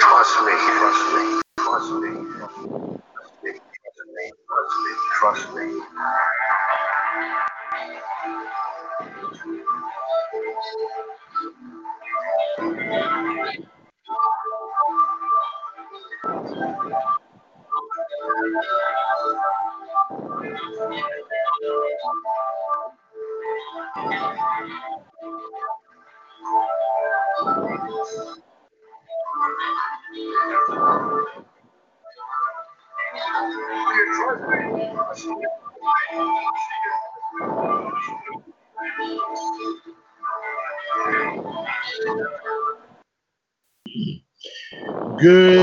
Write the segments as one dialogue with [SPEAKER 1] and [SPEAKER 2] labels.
[SPEAKER 1] Trust me, trust me, trust me, trust me, trust me, trust me, trust me.
[SPEAKER 2] Good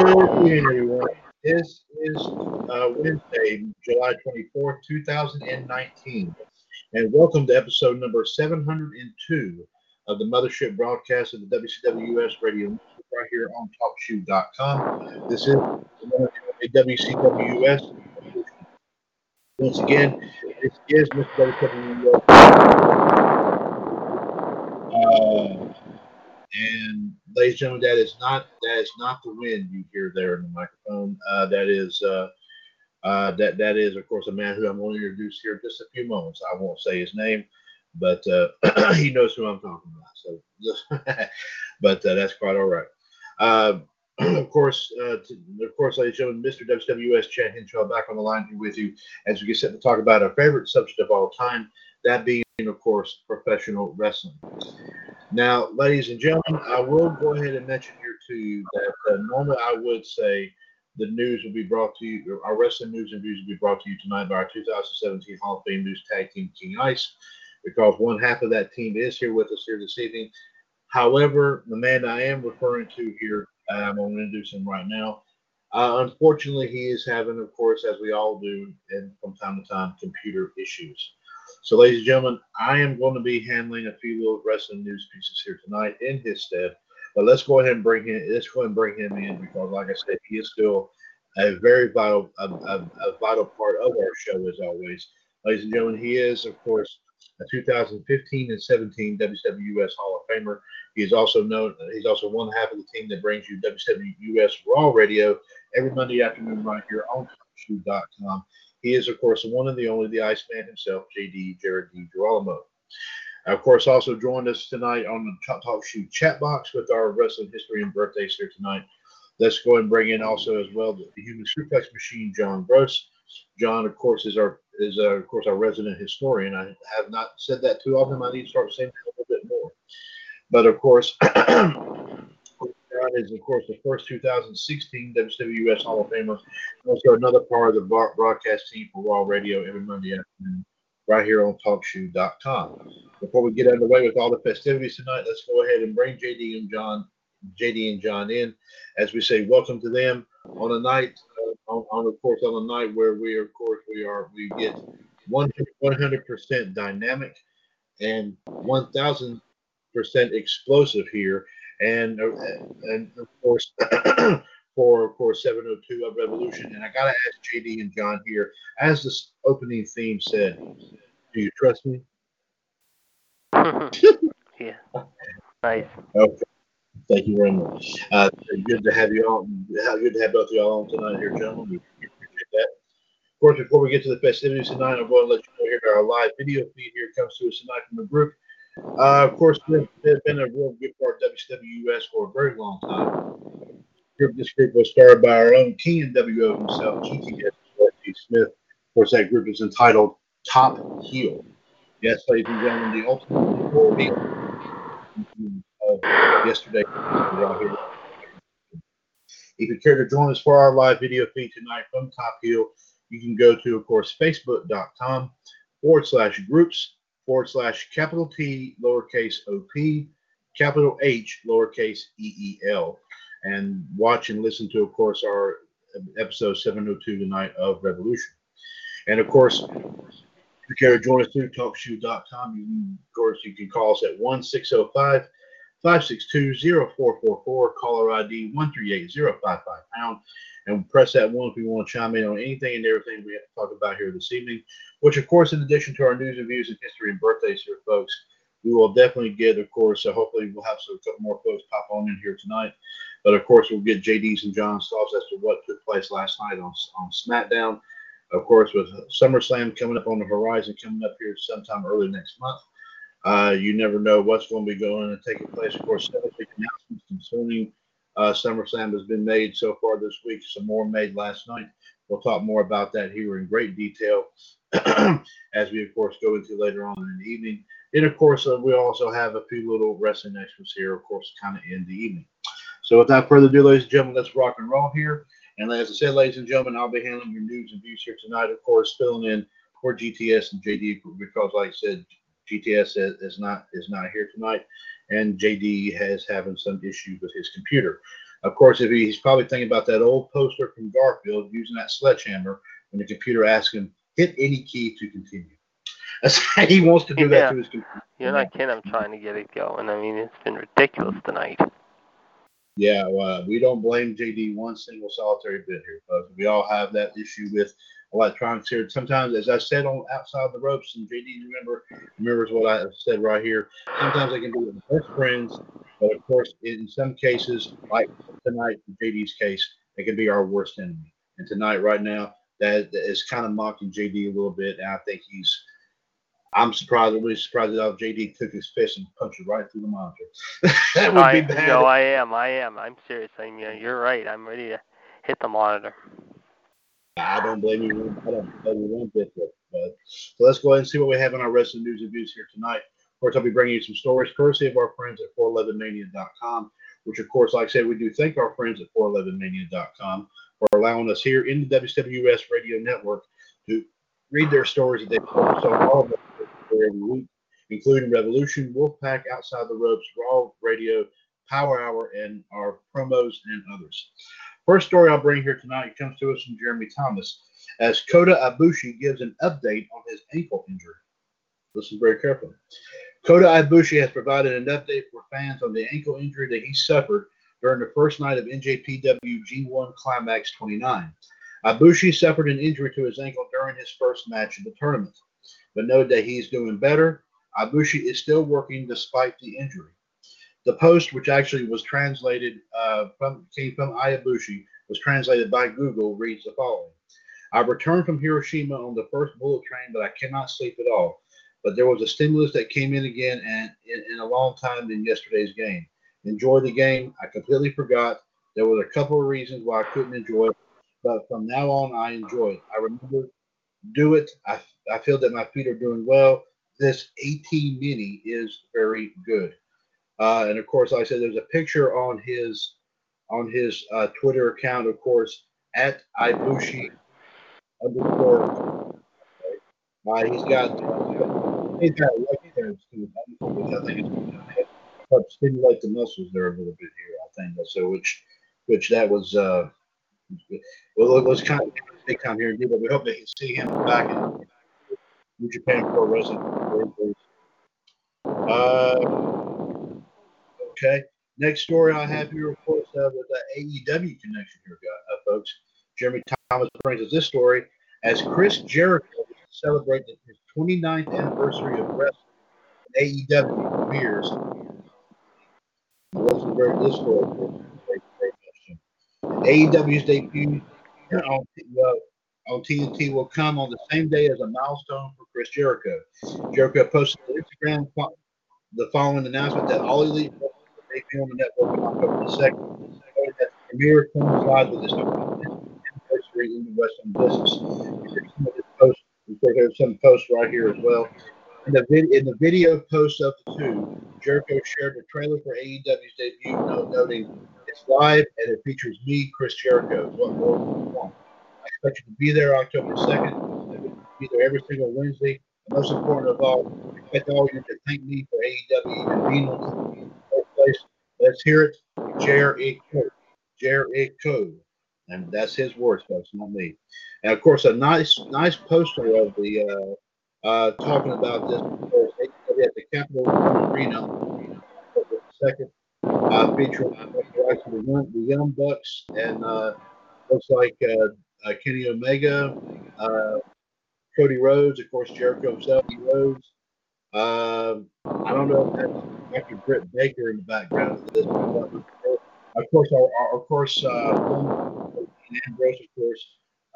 [SPEAKER 2] evening, everyone. This is uh, Wednesday, July 24th, 2019. And welcome to episode number 702 of the Mothership broadcast of the WCWUS radio right here on TalkShoe.com. This is the WCWUS. Once again, this is Mr. WCWUS. Uh, and ladies and gentlemen, that is not that is not the wind you hear there in the microphone. Uh, that is uh, uh, that that is of course a man who I'm going to introduce here in just a few moments. I won't say his name, but uh, he knows who I'm talking about. So, but uh, that's quite all right. Uh, of course, uh, to, of course, ladies and gentlemen, Mr. WWS Chad Henshaw back on the line here with you as we get set to talk about our favorite subject of all time, that being, of course, professional wrestling. Now, ladies and gentlemen, I will go ahead and mention here to you that uh, normally I would say the news will be brought to you, our wrestling news and views will be brought to you tonight by our 2017 Hall of Fame News Tag Team King Ice, because one half of that team is here with us here this evening. However, the man I am referring to here, I'm going to introduce him right now. Uh, unfortunately, he is having, of course, as we all do, and from time to time, computer issues. So, ladies and gentlemen, I am going to be handling a few little wrestling news pieces here tonight in his stead. But let's go ahead and bring him. Let's go ahead and bring him in because, like I said, he is still a very vital, a, a, a vital part of our show as always. Ladies and gentlemen, he is, of course, a 2015 and 17 WWS Hall of Famer. He is also known. He's also one half of the team that brings you WWS Raw Radio every Monday afternoon right here on TalkShoe.com. He is, of course, the one and the only, the Iceman himself, JD Jared D. Of course, also joined us tonight on the Talk, Talk Shoe chat box with our wrestling history and birthdays here tonight. Let's go and bring in also as well the, the human suplex machine, John Gross. John, of course, is our is uh, of course our resident historian. I have not said that too often. I need to start saying that a little bit more. But of course, John is of course the first 2016 WWS Hall of Famer. Also another part of the broadcast team for Raw Radio every Monday afternoon, right here on TalkShoe.com. Before we get underway with all the festivities tonight, let's go ahead and bring JD and John, JD and John in, as we say welcome to them on a night, uh, on, on of course on a night where we of course we are we get 100 percent dynamic and 1,000 percent explosive here, and uh, and of course. For of course 702 of Revolution, and I gotta ask JD and John here, as this opening theme said, do you trust me?
[SPEAKER 3] yeah. Nice.
[SPEAKER 2] Okay. Thank you very much. Uh, good to have you all. Good to have both of y'all on tonight here, gentlemen. We appreciate that. Of course, before we get to the festivities tonight, I'm going to let you know here our live video feed here comes to us tonight from the group. Uh, of course, they've been a real good part of WCWUS for a very long time. This group was started by our own King NWO himself, GTS. Smith. Of course, that group is entitled Top Heel. Yes, ladies and gentlemen, the ultimate glory of yesterday. If you care to join us for our live video feed tonight from Top Heel, you can go to, of course, facebook.com forward slash groups forward slash capital T lowercase OP capital H lowercase E E L. And watch and listen to, of course, our episode 702 tonight of Revolution. And of course, if you care to join us through talkshoe.com, you of course, you can call us at 1 605 562 0444, caller ID 138055 pound, and press that one if you want to chime in on anything and everything we have to talk about here this evening. Which, of course, in addition to our news and views and history and birthdays here, folks, we will definitely get, of course, uh, hopefully we'll have some, a couple more folks pop on in here tonight. But of course, we'll get JD's and John's thoughts as to what took place last night on, on SmackDown. Of course, with SummerSlam coming up on the horizon, coming up here sometime early next month. Uh, you never know what's going to be going and taking place. Of course, announcements concerning uh, SummerSlam has been made so far this week. Some more made last night. We'll talk more about that here in great detail as we, of course, go into later on in the evening. And of course, uh, we also have a few little wrestling extras here, of course, kind of in the evening. So without further ado, ladies and gentlemen, let's rock and roll here. And as I said, ladies and gentlemen, I'll be handling your news and views here tonight, of course, filling in for GTS and JD because, like I said, GTS is not is not here tonight, and JD has having some issues with his computer. Of course, if he's probably thinking about that old poster from Garfield using that sledgehammer when the computer asks him hit any key to continue. That's how he wants to do
[SPEAKER 3] Yeah.
[SPEAKER 2] that to his computer.
[SPEAKER 3] You're not kidding. I'm trying to get it going. I mean, it's been ridiculous tonight.
[SPEAKER 2] Yeah, well, we don't blame JD one single solitary bit here, folks. We all have that issue with electronics here. Sometimes, as I said on outside the ropes, and JD remember remembers what I said right here. Sometimes they can be the best friends, but of course, in some cases, like tonight, in JD's case, they can be our worst enemy. And tonight, right now, that, that is kind of mocking JD a little bit, and I think he's. I'm surprised, really surprised that JD took his fist and punched it right through the monitor. that would
[SPEAKER 3] I,
[SPEAKER 2] be bad.
[SPEAKER 3] No, I am. I am. I'm serious. I mean, you're right. I'm ready to hit the monitor.
[SPEAKER 2] I don't blame you. I don't blame you one bit. But, so let's go ahead and see what we have in our wrestling news and views here tonight. Of course, I'll be bringing you some stories courtesy of our friends at 411mania.com, which, of course, like I said, we do thank our friends at 411mania.com for allowing us here in the WWS Radio Network to read their stories that they post on all of every week, including Revolution, Wolfpack, Outside the Ropes, Raw Radio, Power Hour, and our promos and others. First story I'll bring here tonight comes to us from Jeremy Thomas as Kota Ibushi gives an update on his ankle injury. Listen very carefully. Kota Ibushi has provided an update for fans on the ankle injury that he suffered during the first night of NJPW G1 Climax 29. Ibushi suffered an injury to his ankle during his first match of the tournament, but noted that he's doing better. Ibushi is still working despite the injury. The post, which actually was translated uh, from came from Ibushi, was translated by Google, reads the following: I returned from Hiroshima on the first bullet train, but I cannot sleep at all. But there was a stimulus that came in again, and in, in a long time than yesterday's game. Enjoy the game. I completely forgot. There was a couple of reasons why I couldn't enjoy it, but from now on, I enjoy it. I remember do it. I, I feel that my feet are doing well. This 18 Mini is very good. Uh, and of course, like I said there's a picture on his on his uh, Twitter account, of course, at Ibushi underscore. Uh, he's got uh, he's got leg cramps too, which I think is going to help stimulate the muscles there a little bit here. I think so, which which that was uh, well, it was kind of big time here, but we hope that you see him back in New Japan Pro Wrestling. Uh, okay. Next story I have here, of course, uh, with the AEW connection here, guys, uh, folks. Jeremy Thomas brings us this story as Chris Jericho celebrated his 29th anniversary of wrestling. AEW premieres. Listen very this story. AEW's debut on, uh, on TNT will come on the same day as a milestone for Chris Jericho. Jericho posted on Instagram the following announcement that All Elite Will debut on the network on October the 2nd. Noting that the premiere coincides with his 29th anniversary in the Western business. Of his posts. There's some posts right here as well. In the, vid- in the video post of the two, Jericho shared a trailer for AEW's debut, noting, It's live and it features me, Chris Jericho. What more do? I expect you to be there October 2nd. Be there every single Wednesday. And most important of all, I expect all of you to thank me for AEW and being on place. Let's hear it. Jericho. Jericho. And that's his words, folks, not me. And of course, a nice, nice poster of the uh, uh, talking about this at the Capitol Arena, second, uh, featuring the young, the young Bucks and uh, looks like uh, uh, Kenny Omega, uh, Cody Rhodes, of course, Jericho himself, Rhodes. Um, I don't know Dr. Britt Baker in the background of this. Of course, our, our, of course, uh, Ambrose, of course,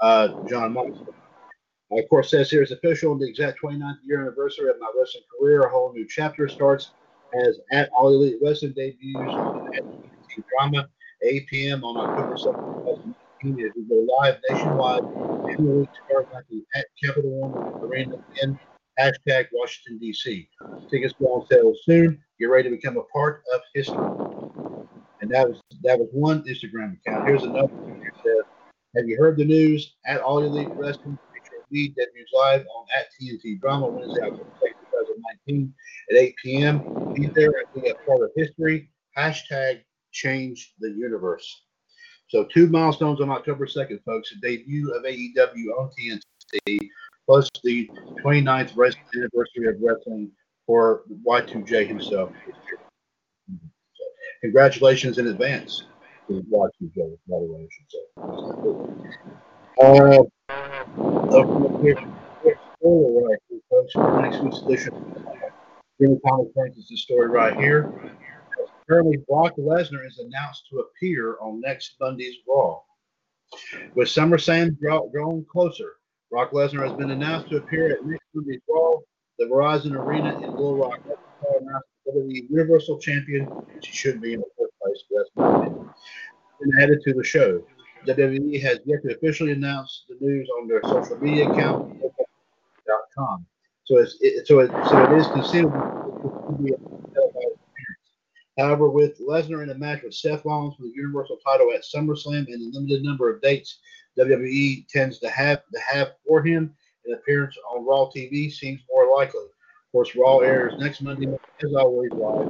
[SPEAKER 2] uh, John. Uh, of course, says here is official the exact 29th year anniversary of my wrestling career. A whole new chapter starts as at All Elite Wrestling debuts NBC Drama, 8 p.m. on October 7th, 2019. It will go live nationwide two weeks starting at the at Capital One Arena in hashtag Washington, D.C. Tickets go on sale soon. Get ready to become a part of history. And that was that was one Instagram account. Here's another one here says, Have you heard the news? At All Elite Wrestling, featuring me debuts live on at TNT Drama Wednesday, October 2nd, 2019 at 8 p.m. Be there and be a part of history. Hashtag change the universe. So two milestones on October 2nd, folks. The debut of AEW on TNT, plus the 29th wrestling anniversary of wrestling for Y2J himself. Congratulations in advance to Y2J, by the way, I should say. Uh, Folks, next week's edition. Jimmy Thomas Francis' story right here. Apparently, Brock Lesnar is announced to appear on next Monday's Raw. With SummerSlam draw, drawing closer, Brock Lesnar has been announced to appear at next Monday's Raw, the Verizon Arena in Little Rock, the Universal Champion, which he should be in the first place, but that's my opinion. Been added to the show. WWE has yet to officially announce the news on their social media account, .com. So it's it, so it so it is conceivable to be a televised appearance. However, with Lesnar in a match with Seth Rollins for the Universal title at SummerSlam and the limited number of dates WWE tends to have to have for him, an appearance on Raw TV seems more likely. Of course, Raw airs next Monday, as always, live.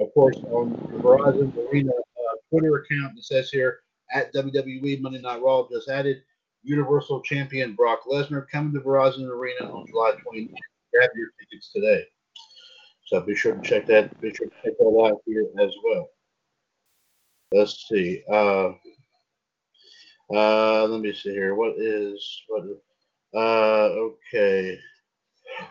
[SPEAKER 2] Of course, on the Verizon Arena uh, Twitter account, it says here at WWE Monday Night Raw just added Universal Champion Brock Lesnar coming to Verizon Arena on July 29th. Grab your tickets today. So be sure to check that. Be sure to check that out here as well. Let's see. Uh, uh, let me see here. What is what? Uh, okay.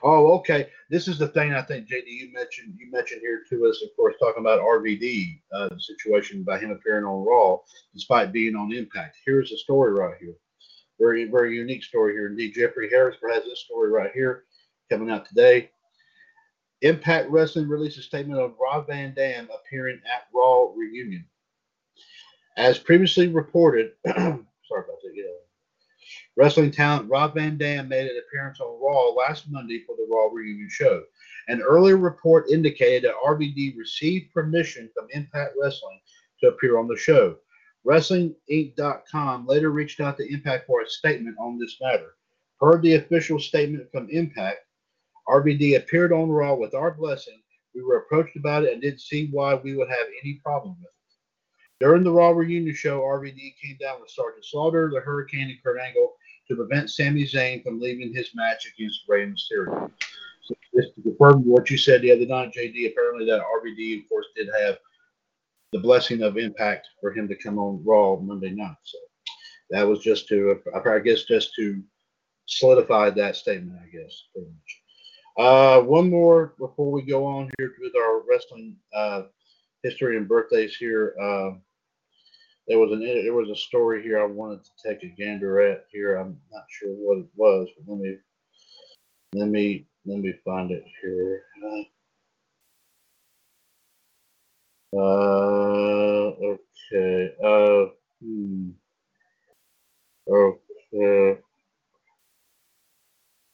[SPEAKER 2] Oh, okay. This is the thing I think JD you mentioned. You mentioned here to us, of course, talking about RVD, uh, situation by him appearing on Raw despite being on Impact. Here's a story right here. Very, very unique story here indeed. Jeffrey Harris has this story right here coming out today. Impact Wrestling released a statement of Rob Van Dam appearing at Raw reunion. As previously reported, sorry about that. Yeah. Wrestling talent Rob Van Dam made an appearance on Raw last Monday for the Raw reunion show. An earlier report indicated that RVD received permission from Impact Wrestling to appear on the show. WrestlingInc.com later reached out to Impact for a statement on this matter. Per the official statement from Impact, RVD appeared on Raw with our blessing. We were approached about it and didn't see why we would have any problem with it. During the Raw reunion show, RVD came down with Sergeant Slaughter, the Hurricane, and Kurt Angle to prevent Sami Zayn from leaving his match against Rey Mysterio. So just to confirm what you said the other night, JD, apparently that RVD, of course, did have the blessing of Impact for him to come on Raw Monday night. So that was just to, I guess, just to solidify that statement, I guess, pretty much. Uh, one more before we go on here with our wrestling uh, history and birthdays here. Uh, there was an there was a story here I wanted to take a gander at here. I'm not sure what it was, but let me let me let me find it here. Uh, okay. Uh, hmm. Okay.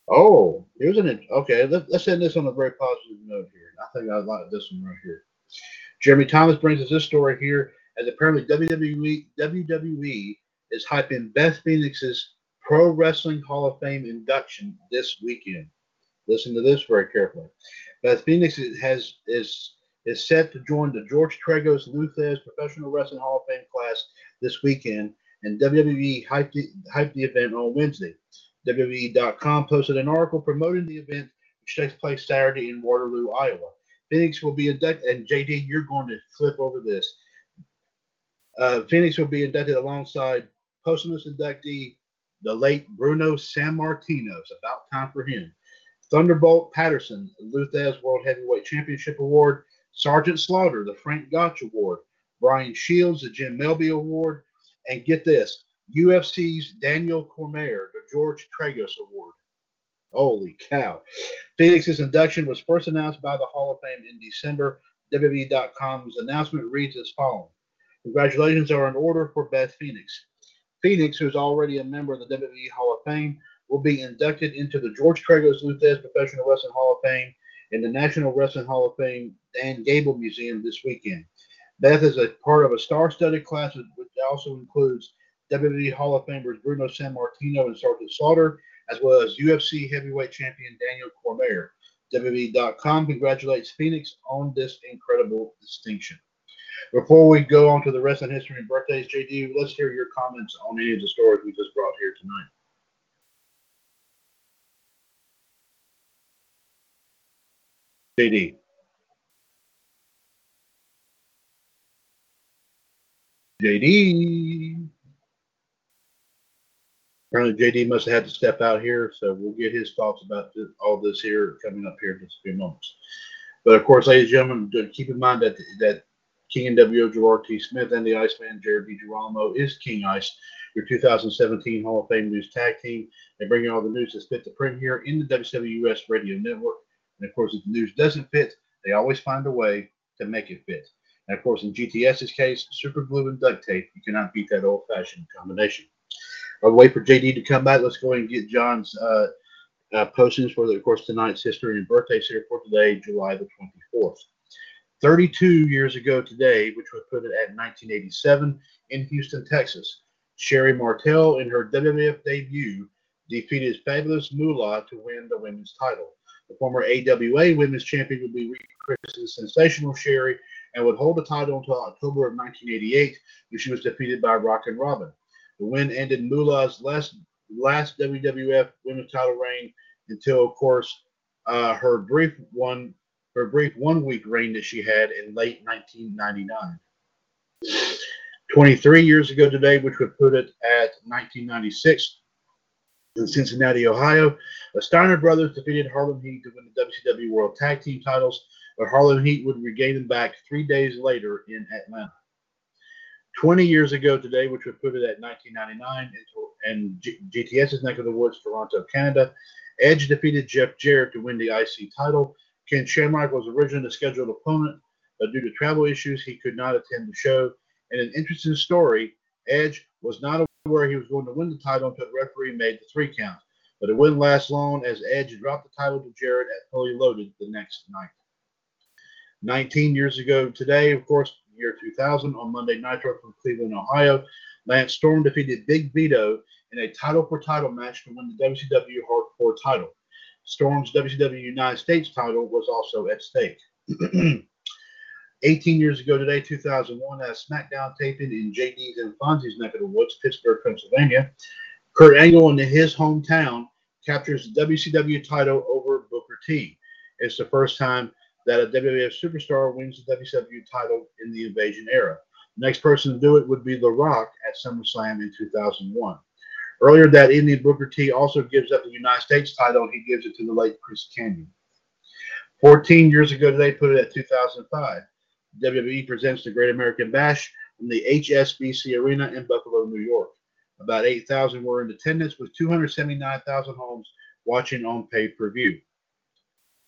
[SPEAKER 2] Oh, here's an okay. Let, us end this on a very positive note here. I think I like this one right here. Jeremy Thomas brings us this story here as apparently WWE, WWE is hyping Beth Phoenix's Pro Wrestling Hall of Fame induction this weekend. Listen to this very carefully. Beth Phoenix has is is set to join the George Tragos Lou Thesz Professional Wrestling Hall of Fame class this weekend, and WWE hyped the, hyped the event on Wednesday. WWE.com posted an article promoting the event, which takes place Saturday in Waterloo, Iowa. Phoenix will be inducted, and JD, you're going to flip over this. Uh, Phoenix will be inducted alongside posthumous inductee, the late Bruno Sammartino. It's about time for him. Thunderbolt Patterson, the Lou Thesz World Heavyweight Championship Award. Sergeant Slaughter, the Frank Gotch Award. Brian Shields, the Jim Melby Award. And get this UFC's Daniel Cormier, the George Tragos Award. Holy cow. Phoenix's induction was first announced by the Hall of Fame in December. WWE.com's announcement reads as follows Congratulations are in order for Beth Phoenix. Phoenix, who is already a member of the WWE Hall of Fame, will be inducted into the George Tragos Lou Thesz Professional Wrestling Hall of Fame and the National Wrestling Hall of Fame Dan Gable Museum this weekend. Beth is a part of a star-studded class which also includes WWE Hall of Famers Bruno Sammartino and Sergeant Slaughter, as well as UFC heavyweight champion Daniel Cormier. WWE.com congratulates Phoenix on this incredible distinction. Before we go on to the rest wrestling history and birthdays, JD, let's hear your comments on any of the stories we just brought here tonight. JD. JD. Apparently, JD must have had to step out here, so we'll get his thoughts about this, all this here coming up here in just a few moments. But of course, ladies and gentlemen, keep in mind that that King NWO Gerard T. Smith and the Iceman Jared DiGirolamo is King Ice, your 2017 Hall of Fame News Tag Team. They bring you all the news that's fit to print here in the WWS Radio Network. And of course, if the news doesn't fit, they always find a way to make it fit. And of course, in GTS's case, super glue and duct tape, you cannot beat that old fashioned combination. I'll wait for JD to come back. Let's go and get John's uh, uh, postings for, the, of course, tonight's history and birthdays here for today, July the 24th. 32 years ago today, which would put at 1987 in Houston, Texas, Sherri Martel, in her WWF debut, defeated Fabulous Moolah to win the women's title. The former AWA women's champion would be rechristened Sensational Sherri and would hold the title until October of 1988, when she was defeated by Rockin' Robin. The win ended Moolah's last last WWF women's title reign until, of course, uh, her brief one her brief one week reign that she had in late 1999. 23 years ago today, which would put it at 1996 in Cincinnati, Ohio, the Steiner brothers defeated Harlem Heat to win the WCW World Tag Team titles, but Harlem Heat would regain them back three days later in Atlanta. 20 years ago today, which would put it at 1999, and G- GTS's neck of the woods, Toronto, Canada, Edge defeated Jeff Jarrett to win the IC title. Ken Shamrock was originally the scheduled opponent, but due to travel issues, he could not attend the show. And an interesting story Edge was not aware he was going to win the title until the referee made the three count. But it wouldn't last long as Edge dropped the title to Jarrett at Fully Loaded the next night. 19 years ago today, of course, year 2000, on Monday Nitro from Cleveland, Ohio, Lance Storm defeated Big Vito in a title for title match to win the WCW Hardcore title. Storm's WCW United States title was also at stake. 18 years ago today, 2001, at SmackDown taping in JD's and Fonzie's neck of the woods, Pittsburgh, Pennsylvania, Kurt Angle in his hometown captures the WCW title over Booker T. It's the first time that a WWF superstar wins the WCW title in the Invasion era. The next person to do it would be The Rock at SummerSlam in 2001. Earlier that evening, Booker T also gives up the United States title and he gives it to the late Chris Kanyon. 14 years ago today, put it at 2005. WWE presents the Great American Bash from the HSBC Arena in Buffalo, New York. About 8,000 were in attendance, with 279,000 homes watching on pay per view.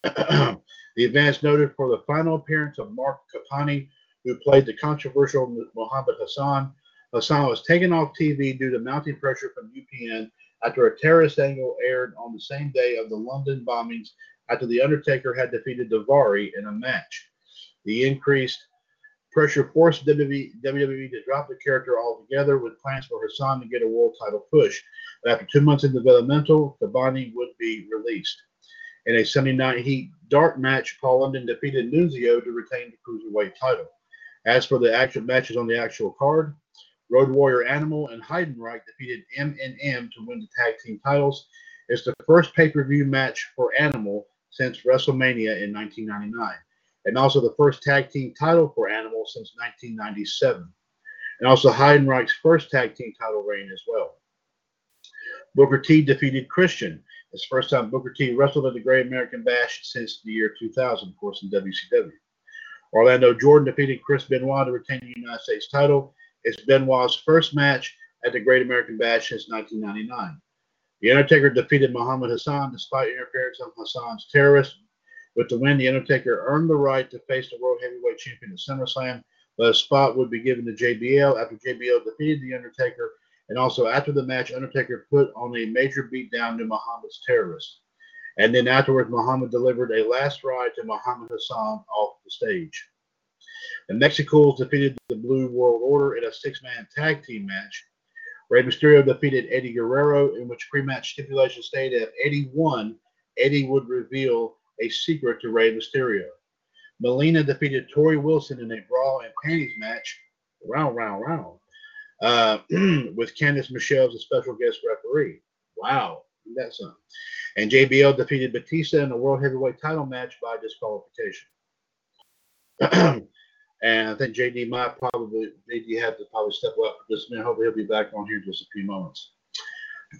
[SPEAKER 2] the is noted for the final appearance of Mark Copani, who played the controversial Muhammad Hassan. Hassan was taken off TV due to mounting pressure from UPN after a terrorist angle aired on the same day of the London bombings after The Undertaker had defeated Daivari in a match. The increased Pressure forced WWE, WWE to drop the character altogether with plans for Hassan to get a world title push. But after two months in developmental, Copani would be released. In a Sunday Night Heat dark match, Paul London defeated Nunzio to retain the Cruiserweight title. As for the actual matches on the actual card, Road Warrior Animal and Heidenreich defeated MNM to win the tag team titles. It's the first pay-per-view match for Animal since WrestleMania in 1999, and also the first tag team title for Animal since 1997, and also Heidenreich's first tag team title reign as well. Booker T defeated Christian. It's the first time Booker T wrestled at the Great American Bash since the year 2000, of course, in WCW. Orlando Jordan defeated Chris Benoit to retain the United States title. It's Benoit's first match at the Great American Bash since 1999. The Undertaker defeated Muhammad Hassan despite interference of Hassan's terrorist. With the win, The Undertaker earned the right to face the World Heavyweight Champion at SummerSlam, but a spot would be given to JBL after JBL defeated The Undertaker. And also after the match, Undertaker put on a major beatdown to Muhammad's terrorist. And then afterwards, Muhammad delivered a last ride to Muhammad Hassan off the stage. The Mexicools defeated the Blue World Order in a six-man tag team match. Rey Mysterio defeated Eddie Guerrero, in which pre-match stipulation stated if Eddie won, Eddie would reveal a secret to Rey Mysterio. Melina defeated Torrie Wilson in a brawl and panties match, round, round, round, uh, with Candice Michelle as a special guest referee. Wow, that's something. And JBL defeated Batista in a World Heavyweight title match by disqualification. and I think JD might probably JD had to probably step up for this minute. Hopefully he'll be back on here in just a few moments.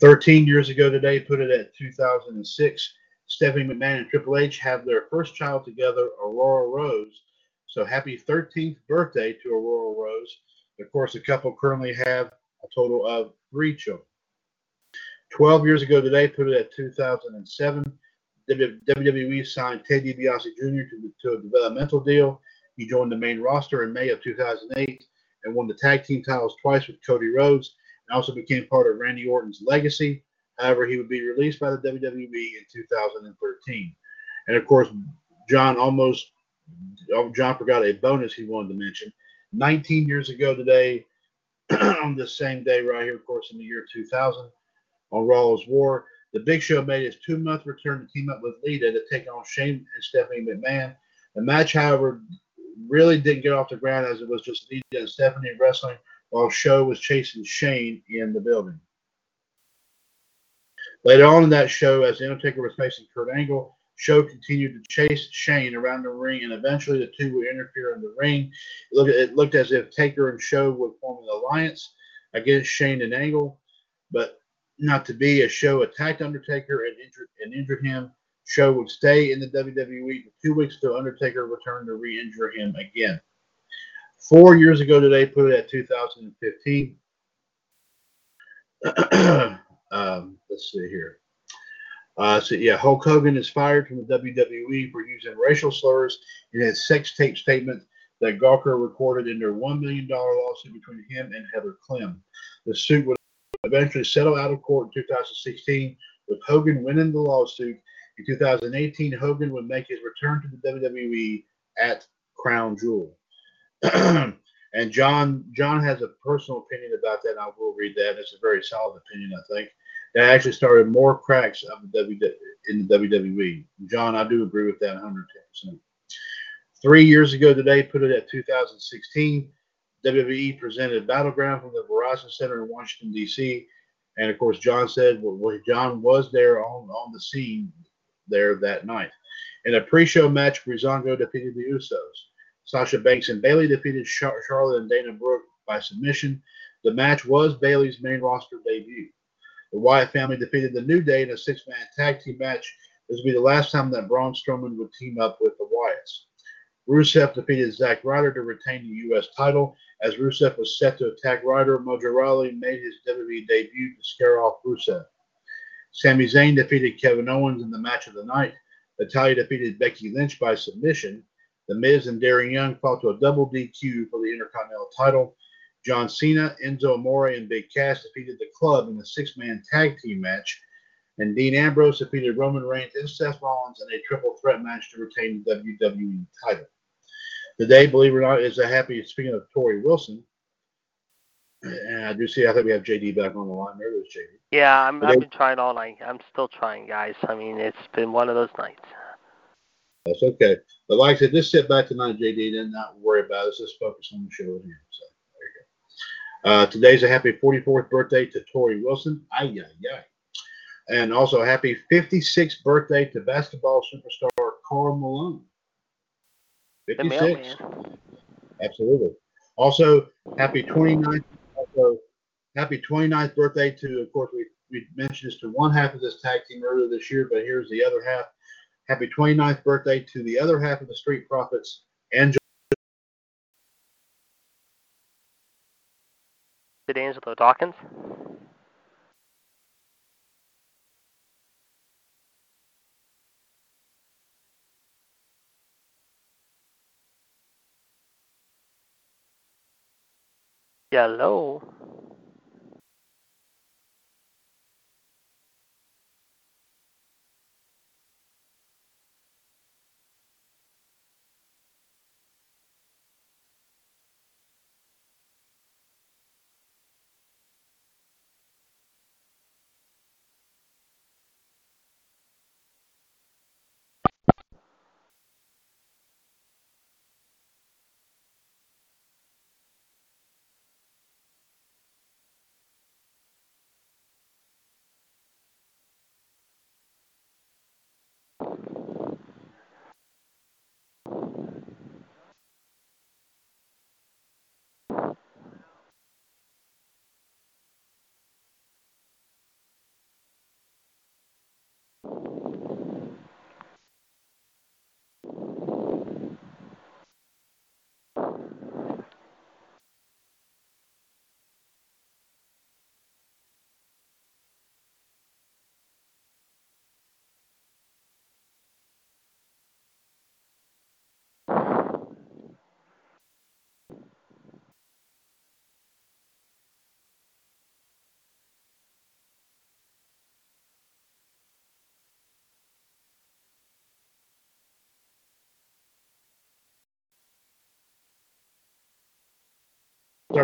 [SPEAKER 2] 13 years ago today, put it at 2006. Stephanie McMahon and Triple H have their first child together, Aurora Rose. So happy 13th birthday to Aurora Rose. Of course, the couple currently have a total of three children. 12 years ago today, put it at 2007. WWE signed Ted DiBiase Jr. To, to a developmental deal. He joined the main roster in May of 2008 and won the tag team titles twice with Cody Rhodes and also became part of Randy Orton's legacy. However, he would be released by the WWE in 2013. And of course, John almost John forgot a bonus he wanted to mention. 19 years ago today, on this same day right here, of course, in the year 2000, on Raw's War, the Big Show made his two-month return to team up with Lita to take on Shane and Stephanie McMahon. The match, however, really didn't get off the ground as it was just Lita and Stephanie wrestling while Show was chasing Shane in the building. Later on in that show, as The Undertaker was facing Kurt Angle, Show continued to chase Shane around the ring, and eventually the two would interfere in the ring. It looked, it looked as if Taker and Show would form an alliance against Shane and Angle, but not to be. A Show attacked Undertaker and injured, and injured him. Show would stay in the WWE for two weeks until Undertaker returned to re-injure him again. Four years ago today, put it at 2015. um, let's see here. Uh, so yeah, Hulk Hogan is fired from the WWE for using racial slurs in his sex tape statement that Gawker recorded in their one million dollar lawsuit between him and Heather Clem. The suit would eventually settle out of court in 2016, with Hogan winning the lawsuit. In 2018, Hogan would make his return to the WWE at Crown Jewel. and John John has a personal opinion about that. And I will read that. It's a very solid opinion, I think. That actually started more cracks of the in the WWE. John, I do agree with that 110%. Three years ago today, put it at 2016, WWE presented Battleground from the Verizon Center in Washington, D.C. And of course, John said, well, John was there on, on the scene there that night. In a pre show match, Breezango defeated the Usos. Sasha Banks and Bayley defeated Char- Charlotte and Dana Brooke by submission. The match was Bayley's main roster debut. The Wyatt family defeated the New Day in a six man tag team match. This would be the last time that Braun Strowman would team up with the Wyatts. Rusev defeated Zack Ryder to retain the U.S. title. As Rusev was set to attack Ryder, Mojo Rawley made his WWE debut to scare off Rusev. Sami Zayn defeated Kevin Owens in the match of the night. Natalya defeated Becky Lynch by submission. The Miz and Darren Young fought to a double DQ for the Intercontinental title. John Cena, Enzo Amore, and Big Cass defeated the club in a six man tag team match. And Dean Ambrose defeated Roman Reigns and Seth Rollins in a triple threat match to retain the WWE title. Today, believe it or not, is a happy. Speaking of Torrie Wilson, and I do see. I think we have JD back on the line. There is JD.
[SPEAKER 3] Yeah, I'm,
[SPEAKER 2] Today-
[SPEAKER 3] I've been trying all night. I'm still trying, guys. I mean, it's been one of those nights.
[SPEAKER 2] That's okay. But like I said, just sit back tonight, JD, and not worry about it. Let's just focus on the show here. So there you go. Uh, today's a happy 44th birthday to Torrie Wilson. Ay, ay, ay. And also happy 56th birthday to basketball superstar Karl Malone.
[SPEAKER 3] The
[SPEAKER 2] 56. Absolutely. Also, happy 29th. Also, happy 29th birthday to, of course, we, we mentioned this to one half of this tag team earlier this year, but here's the other half. Happy 29th birthday to the other half of the Street Profits, Angela.
[SPEAKER 3] Did Angelo Dawkins? Hello.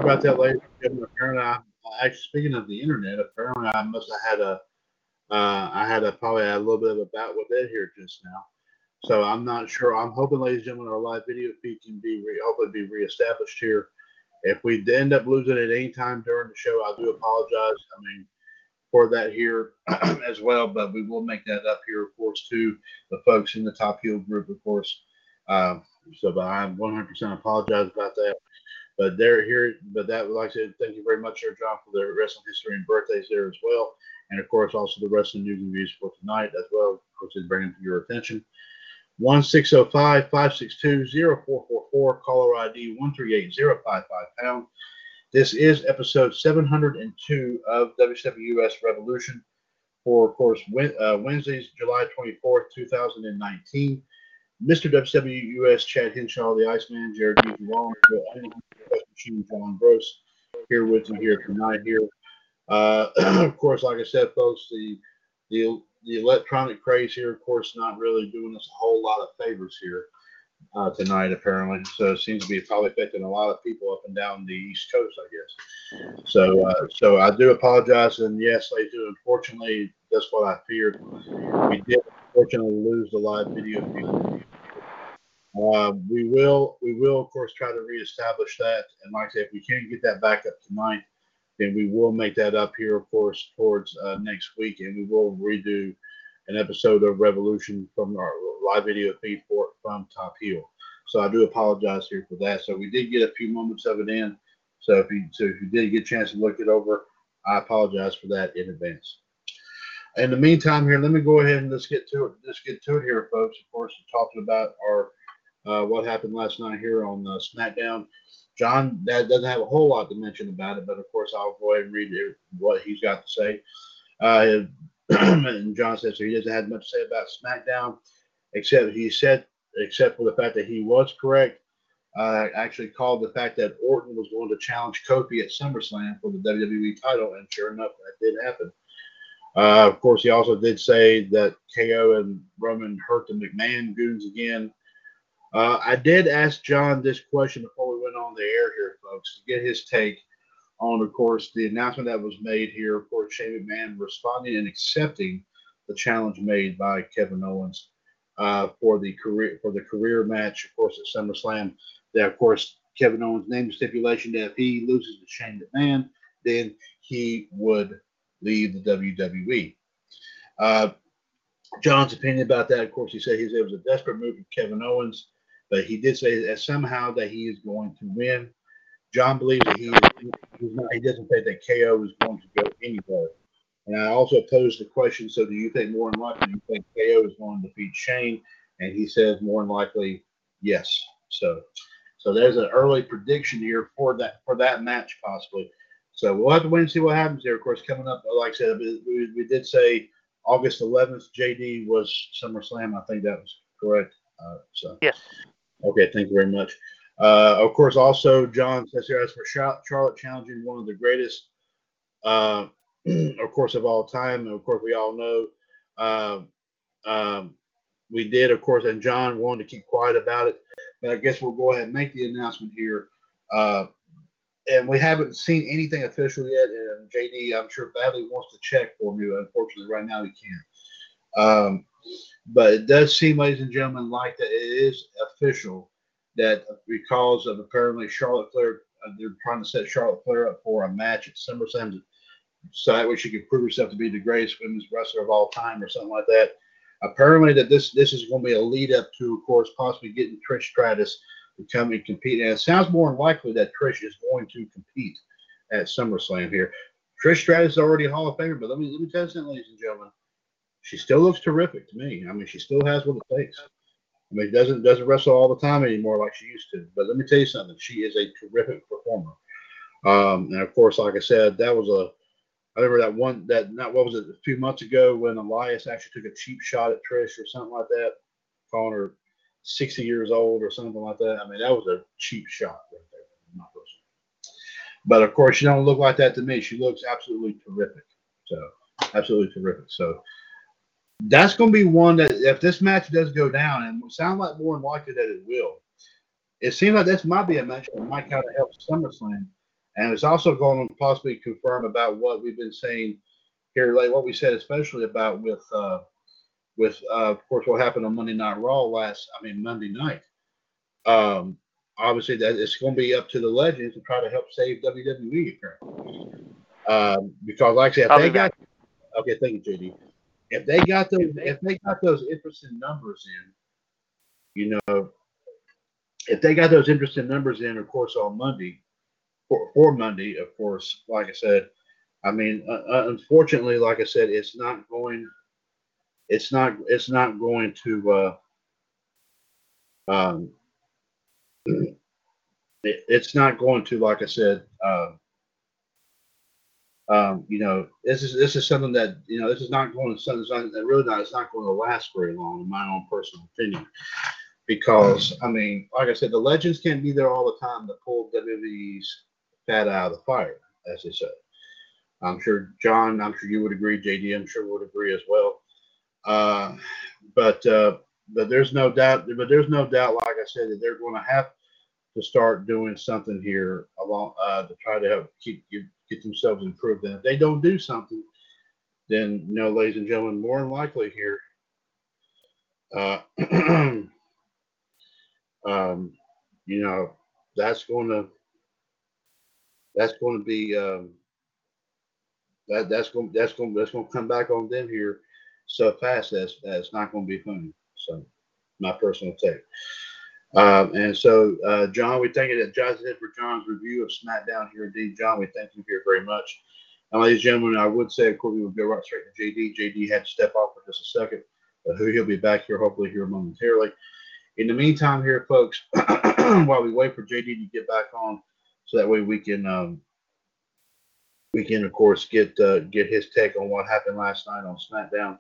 [SPEAKER 2] Sorry about that, later. gentlemen. Apparently, I, actually, speaking of the internet, apparently I must have had a, uh, I had a probably had a little bit of a bout with it here just now. So I'm not sure. I'm hoping, ladies and gentlemen, our live video feed can be re- hopefully be reestablished here. If we end up losing it any time during the show, I do apologize. I mean, for that here as well, but we will make that up here, of course, to the folks in the Top Heel group, of course. Um, so, but I 100% apologize about that. But they're here, but that, would like said, thank you very much, Sir John, for the wrestling history and birthdays there as well. And of course, also the wrestling news and views for tonight as well, of course, is bringing to your attention. 1605 562 0444, caller ID 138055 pound. This is episode 702 of WWS Revolution for, of course, uh, Wednesdays, July 24th, 2019. Mr. WWS Chad Hinshaw, the Iceman, Jared Long, Machine John here with you here tonight here. Uh, of course, like I said, folks, the the the electronic craze here, of course, not really doing us a whole lot of favors here uh, tonight, apparently. So it seems to be probably affecting a lot of people up and down the East Coast, I guess. So, uh, so I do apologize, and yes, I do. Unfortunately, that's what I feared. We did unfortunately lose the live video feed. Uh, we will, we will, of course, try to reestablish that. And like I said, if we can't get that back up tonight, then we will make that up here, of course, towards uh, next week, and we will redo an episode of Revolution from our live video feed for from Top Heel. So I do apologize here for that. So we did get a few moments of it in. So if you so if you did get a chance to look it over, I apologize for that in advance. In the meantime, here, let me go ahead and let's get to it. Let's get to it here, folks. Of course, talking about our uh, what happened last night here on uh, SmackDown. John that doesn't have a whole lot to mention about it, but of course I'll go ahead and read what he's got to say. Uh, and John says so he doesn't have much to say about SmackDown, except he said, except for the fact that he was correct. Uh, actually called the fact that Orton was going to challenge Kofi at SummerSlam for the WWE title, and sure enough, that did happen. Uh, of course, he also did say that KO and Roman hurt the McMahon goons again. Uh, I did ask John this question before we went on the air here, folks, to get his take on, of course, the announcement that was made here. Of course, Shane McMahon responding and accepting the challenge made by Kevin Owens uh, for the career for the career match, of course, at SummerSlam. That, of course, Kevin Owens named the stipulation that if he loses to Shane McMahon, then he would leave the WWE. Uh, John's opinion about that, of course, he said he said it was a desperate move from Kevin Owens, but he did say that somehow that he is going to win. John believes that he not, he doesn't think that KO is going to go anywhere. And I also posed the question: So, do you think more than likely you think KO is going to defeat Shane? And he says more than likely yes. So, so there's an early prediction here for that for that match possibly. So we'll have to wait and see what happens there. Of course, coming up, like I said, we, we did say August 11th. JD was SummerSlam. I think that was correct. Uh, so
[SPEAKER 3] Yes.
[SPEAKER 2] Okay, thank you very much. Uh, of course, also John says here as for Charlotte challenging one of the greatest, uh, of course, of all time. And of course, we all know um, um, we did, of course, and John wanted to keep quiet about it. But I guess we'll go ahead and make the announcement here. Uh, and we haven't seen anything official yet. And JD, I'm sure badly wants to check for me. Unfortunately, right now he can't. Um, but it does seem, ladies and gentlemen, like that it is official that because of apparently Charlotte Flair, uh, they're trying to set Charlotte Flair up for a match at SummerSlam, so that way she could prove herself to be the greatest women's wrestler of all time or something like that. Apparently, that this this is going to be a lead up to, of course, possibly getting Trish Stratus to come and compete. And it sounds more than likely that Trish is going to compete at SummerSlam here. Trish Stratus is already a Hall of Famer, but let me let me tell you something, ladies and gentlemen. She still looks terrific to me. I mean, she still has what it takes. I mean, doesn't doesn't wrestle all the time anymore like she used to. But let me tell you something. She is a terrific performer. Um, and of course, like I said, that was a I remember that one that not what was it a few months ago when Elias actually took a cheap shot at Trish or something like that, calling her 60 years old or something like that. I mean, that was a cheap shot right there. But of course, she don't look like that to me. She looks absolutely terrific. So absolutely terrific. So that's going to be one that if this match does go down, and sound like more than likely that it will, it seems like this might be a match that might kind of help SummerSlam, and it's also going to possibly confirm about what we've been saying here, like what we said, especially about with uh, with uh, of course what happened on Monday Night Raw last, I mean Monday night. Um, obviously, that it's going to be up to the legends to try to help save WWE apparently. Um, because like I said, if they got okay, thank you, JD. If they got those, if they got those interesting numbers in, you know, if they got those interesting numbers in, of course, on Monday, for, for Monday, of course, like I said, I mean, uh, uh, unfortunately, like I said, it's not going, it's not, it's not going to, uh, um, it, it's not going to, like I said, uh, um, you know, this is this is something that you know this is not going to something that really not it's not going to last very long, in my own personal opinion. Because I mean, like I said, the legends can't be there all the time to pull WWE's fat out of the fire, as they say. I'm sure John, I'm sure you would agree, JD, I'm sure would agree as well. Uh, but uh, but there's no doubt, but there's no doubt, like I said, that they're going to have to start doing something here along uh, to try to help keep get, get themselves improved. And if they don't do something, then you know, ladies and gentlemen, more than likely here, uh, um, you know, that's going to that's going to be um, that that's going that's going that's going to come back on them here so fast that's that's not going to be funny. So, my personal take. Um, and so, uh, John, we thank you that John's it for John's review of SmackDown here. Indeed, John, we thank you here very much. And ladies and gentlemen, I would say, of course, we would go right straight to JD. JD had to step off for just a second, but who he'll be back here hopefully here momentarily. In the meantime, here, folks, while we wait for JD to get back on, so that way we can um, we can, of course, get uh, get his take on what happened last night on SmackDown.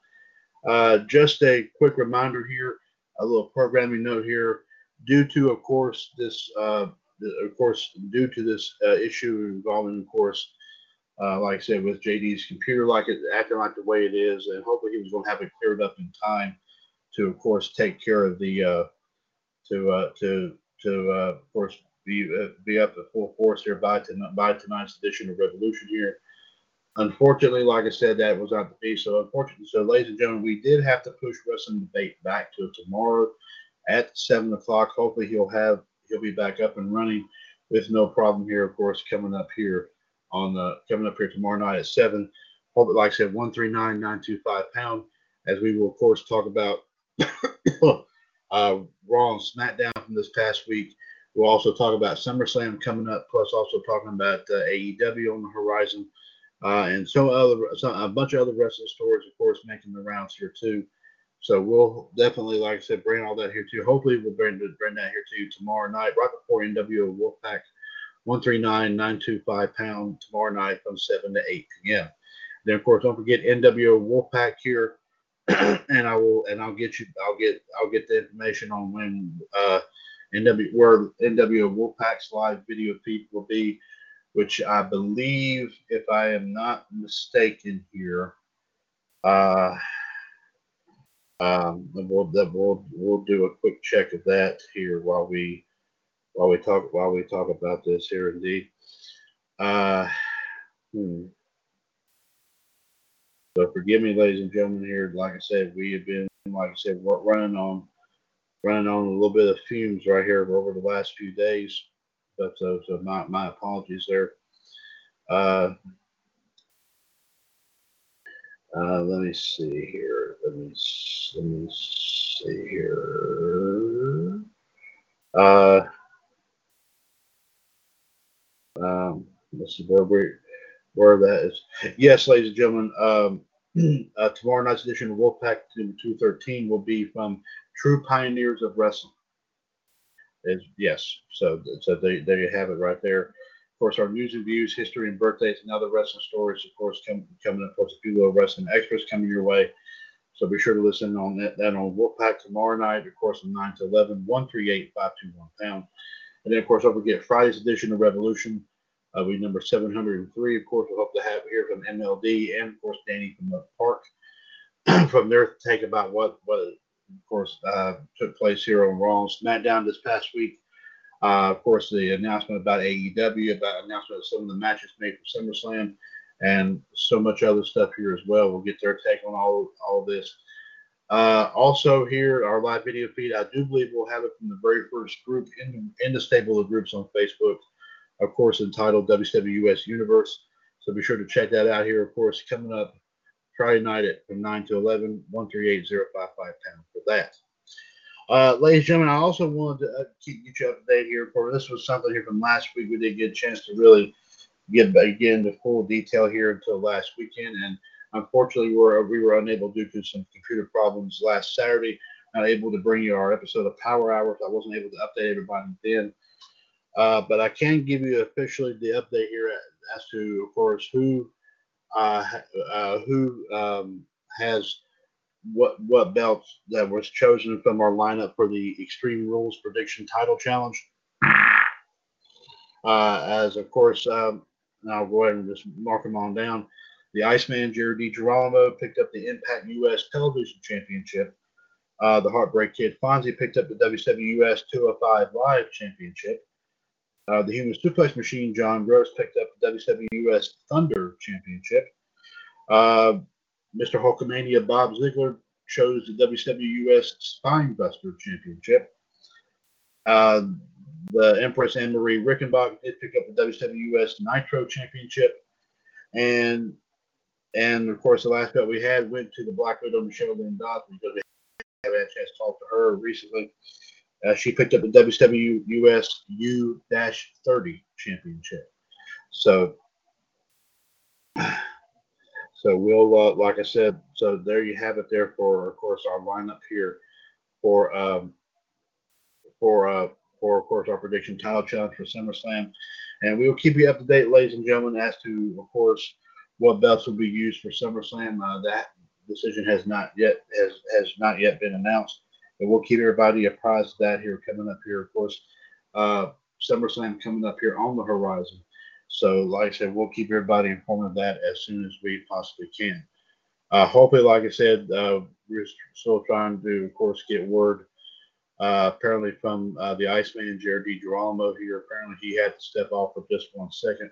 [SPEAKER 2] Uh, just a quick reminder here, a little programming note here. Due to, of course, this, uh, the, of course, due to this uh, issue involving, of course, uh, like I said, with JD's computer, like it acting like the way it is, and hopefully he was going to have it cleared up in time to, of course, take care of the uh, to uh, to to uh, of course be uh, be up at full force here by tonight by tonight's edition of Revolution here. Unfortunately, like I said, that was not the case. So unfortunately, so ladies and gentlemen, we did have to push wrestling debate back to tomorrow at seven o'clock. Hopefully, he'll have he'll be back up and running with no problem here. Of course, coming up here on the coming up here tomorrow night at seven. Hope it, like I said, one three nine nine two five pound. As we will of course talk about uh, Raw and SmackDown from this past week. We'll also talk about SummerSlam coming up, plus also talking about uh, AEW on the horizon, uh, and so other some, a bunch of other wrestling stories, of course, making the rounds here too. So we'll definitely, like I said, bring all that here too. Hopefully, we'll bring, bring that here to you tomorrow night, right before NWO Wolfpack 139-925 pound tomorrow night from 7 to 8 p.m. Then, of course, don't forget NWO Wolfpack here, and I will, and I'll get you, I'll get, I'll get the information on when uh, NW where NWO Wolfpack's live video feed will be, which I believe, if I am not mistaken here, uh, um, we'll, that we'll we'll do a quick check of that here while we while we talk while we talk about this here indeed. Uh, hmm. So forgive me, ladies and gentlemen. Here, like I said, we have been, like I said, we're running on running on a little bit of fumes right here over the last few days. But so, so my my apologies there. Uh, uh, let me see here. Let me let me see here. Uh, um, let's see where we where that is. Yes, ladies and gentlemen. Um, uh, tomorrow night's edition of Wolfpack number two thirteen will be from True Pioneers of Wrestling. Is yes. So so there, there you have it right there. Of course, our news and views, history and birthdays, and other wrestling stories, of course, come, coming up. Of course, a few little wrestling extras coming your way. So be sure to listen on that, that on Wolfpack tomorrow night, of course, from 9 to 11, 138 521 pound. And then, of course, don't forget Friday's edition of Revolution. Uh, we number 703. Of course, we hope to have here from MLD and, of course, Danny from the park. from their take about what, what of course, uh, took place here on Raw SmackDown this past week. Uh, of course, the announcement about AEW, about announcement of some of the matches made for SummerSlam, and so much other stuff here as well. We'll get their take on all all this. Uh, also, here our live video feed. I do believe we'll have it from the very first group in the, in the stable of groups on Facebook, of course, entitled WWS Universe. So be sure to check that out here. Of course, coming up Friday night at from 9 to 11, 138055 pound for that. Uh, ladies and gentlemen, I also wanted to uh, keep you up to date here. For this was something here from last week. We didn't get a chance to really get get into full detail here until last weekend, and unfortunately, we were we were unable due to some computer problems last Saturday. Not able to bring you our episode of Power Hours. I wasn't able to update everybody then, uh, but I can give you officially the update here as to, of course, who uh, uh, who um, has what what belts that was chosen from our lineup for the Extreme Rules Prediction Title Challenge. Uh, as of course, um, I'll go ahead and just mark them on down. The Iceman Jared DiGirolamo picked up the Impact US Television Championship. Uh, the Heartbreak Kid Fonzie picked up the WWS 205 Live Championship. Uh, the Human Suplex Machine John Gross picked up the WWS Thunder Championship. Uh, Mr. Hulkamania Bob Ziegler chose the WWS Spinebuster Championship. The Empress Anne Marie Rickenbach did pick up the WWS Nitro Championship. And and of course, the last belt we had went to the Black Widow Michelle Lynn Dawson because we haven't had a chance to talk to her recently. Uh, she picked up the WWS U-30 Championship. So so we'll, uh, like I said, so there you have it there for, of course, our lineup here for, um, for, uh, for, of course, our prediction title challenge for SummerSlam. And we will keep you up to date, ladies and gentlemen, as to, of course, what belts will be used for SummerSlam. Uh, that decision has not yet has has not yet been announced, but we'll keep everybody apprised of that here coming up here. Of course, uh, SummerSlam coming up here on the horizon. So, like I said, we'll keep everybody informed of that as soon as we possibly can. Uh, hopefully, like I said, uh, we're still trying to, of course, get word Uh, apparently from uh, the Iceman, Jared DiGirolamo here. Apparently he had to step off for just one second,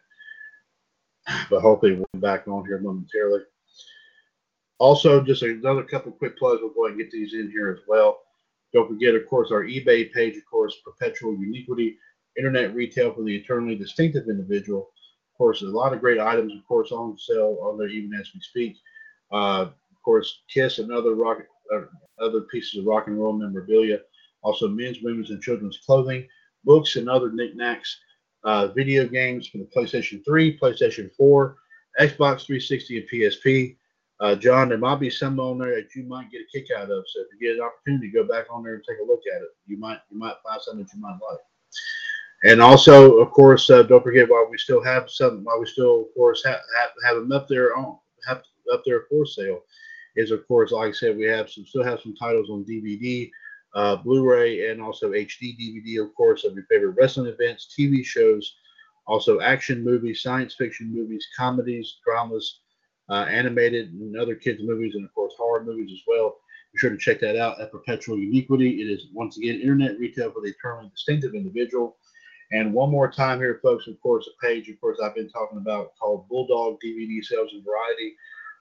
[SPEAKER 2] but hopefully we'll be back on here momentarily. Also, just another couple quick plugs. We'll go ahead and get these in here as well. Don't forget, of course, our eBay page, of course, Perpetual Uniquity, internet retail for the eternally distinctive individual. Of course, a lot of great items, of course, on sale on there even as we speak. Uh, of course, Kiss and other rock, uh, other pieces of rock and roll memorabilia. Also, men's, women's, and children's clothing, books, and other knickknacks. Uh, video games for the PlayStation 3, PlayStation 4, Xbox 360, and PSP. Uh, John, there might be some on there that you might get a kick out of. So if you get an opportunity, go back on there and take a look at it. You might you might find something that you might like. And also, of course, uh, don't forget while we still have some, while we still, of course, have, have, have them up there on have up there for sale, is of course, like I said, we have some still have some titles on DVD, uh, Blu-ray, and also HD DVD, of course, of your favorite wrestling events, TV shows, also action movies, science fiction movies, comedies, dramas uh, animated and other kids movies, and of course horror movies as well. Be sure to check that out at Perpetual Uniquity. It is once again internet retail for the eternally distinctive individual. And one more time here, folks, of course, a page, of course, I've been talking about called Bulldog DVD Sales and Variety.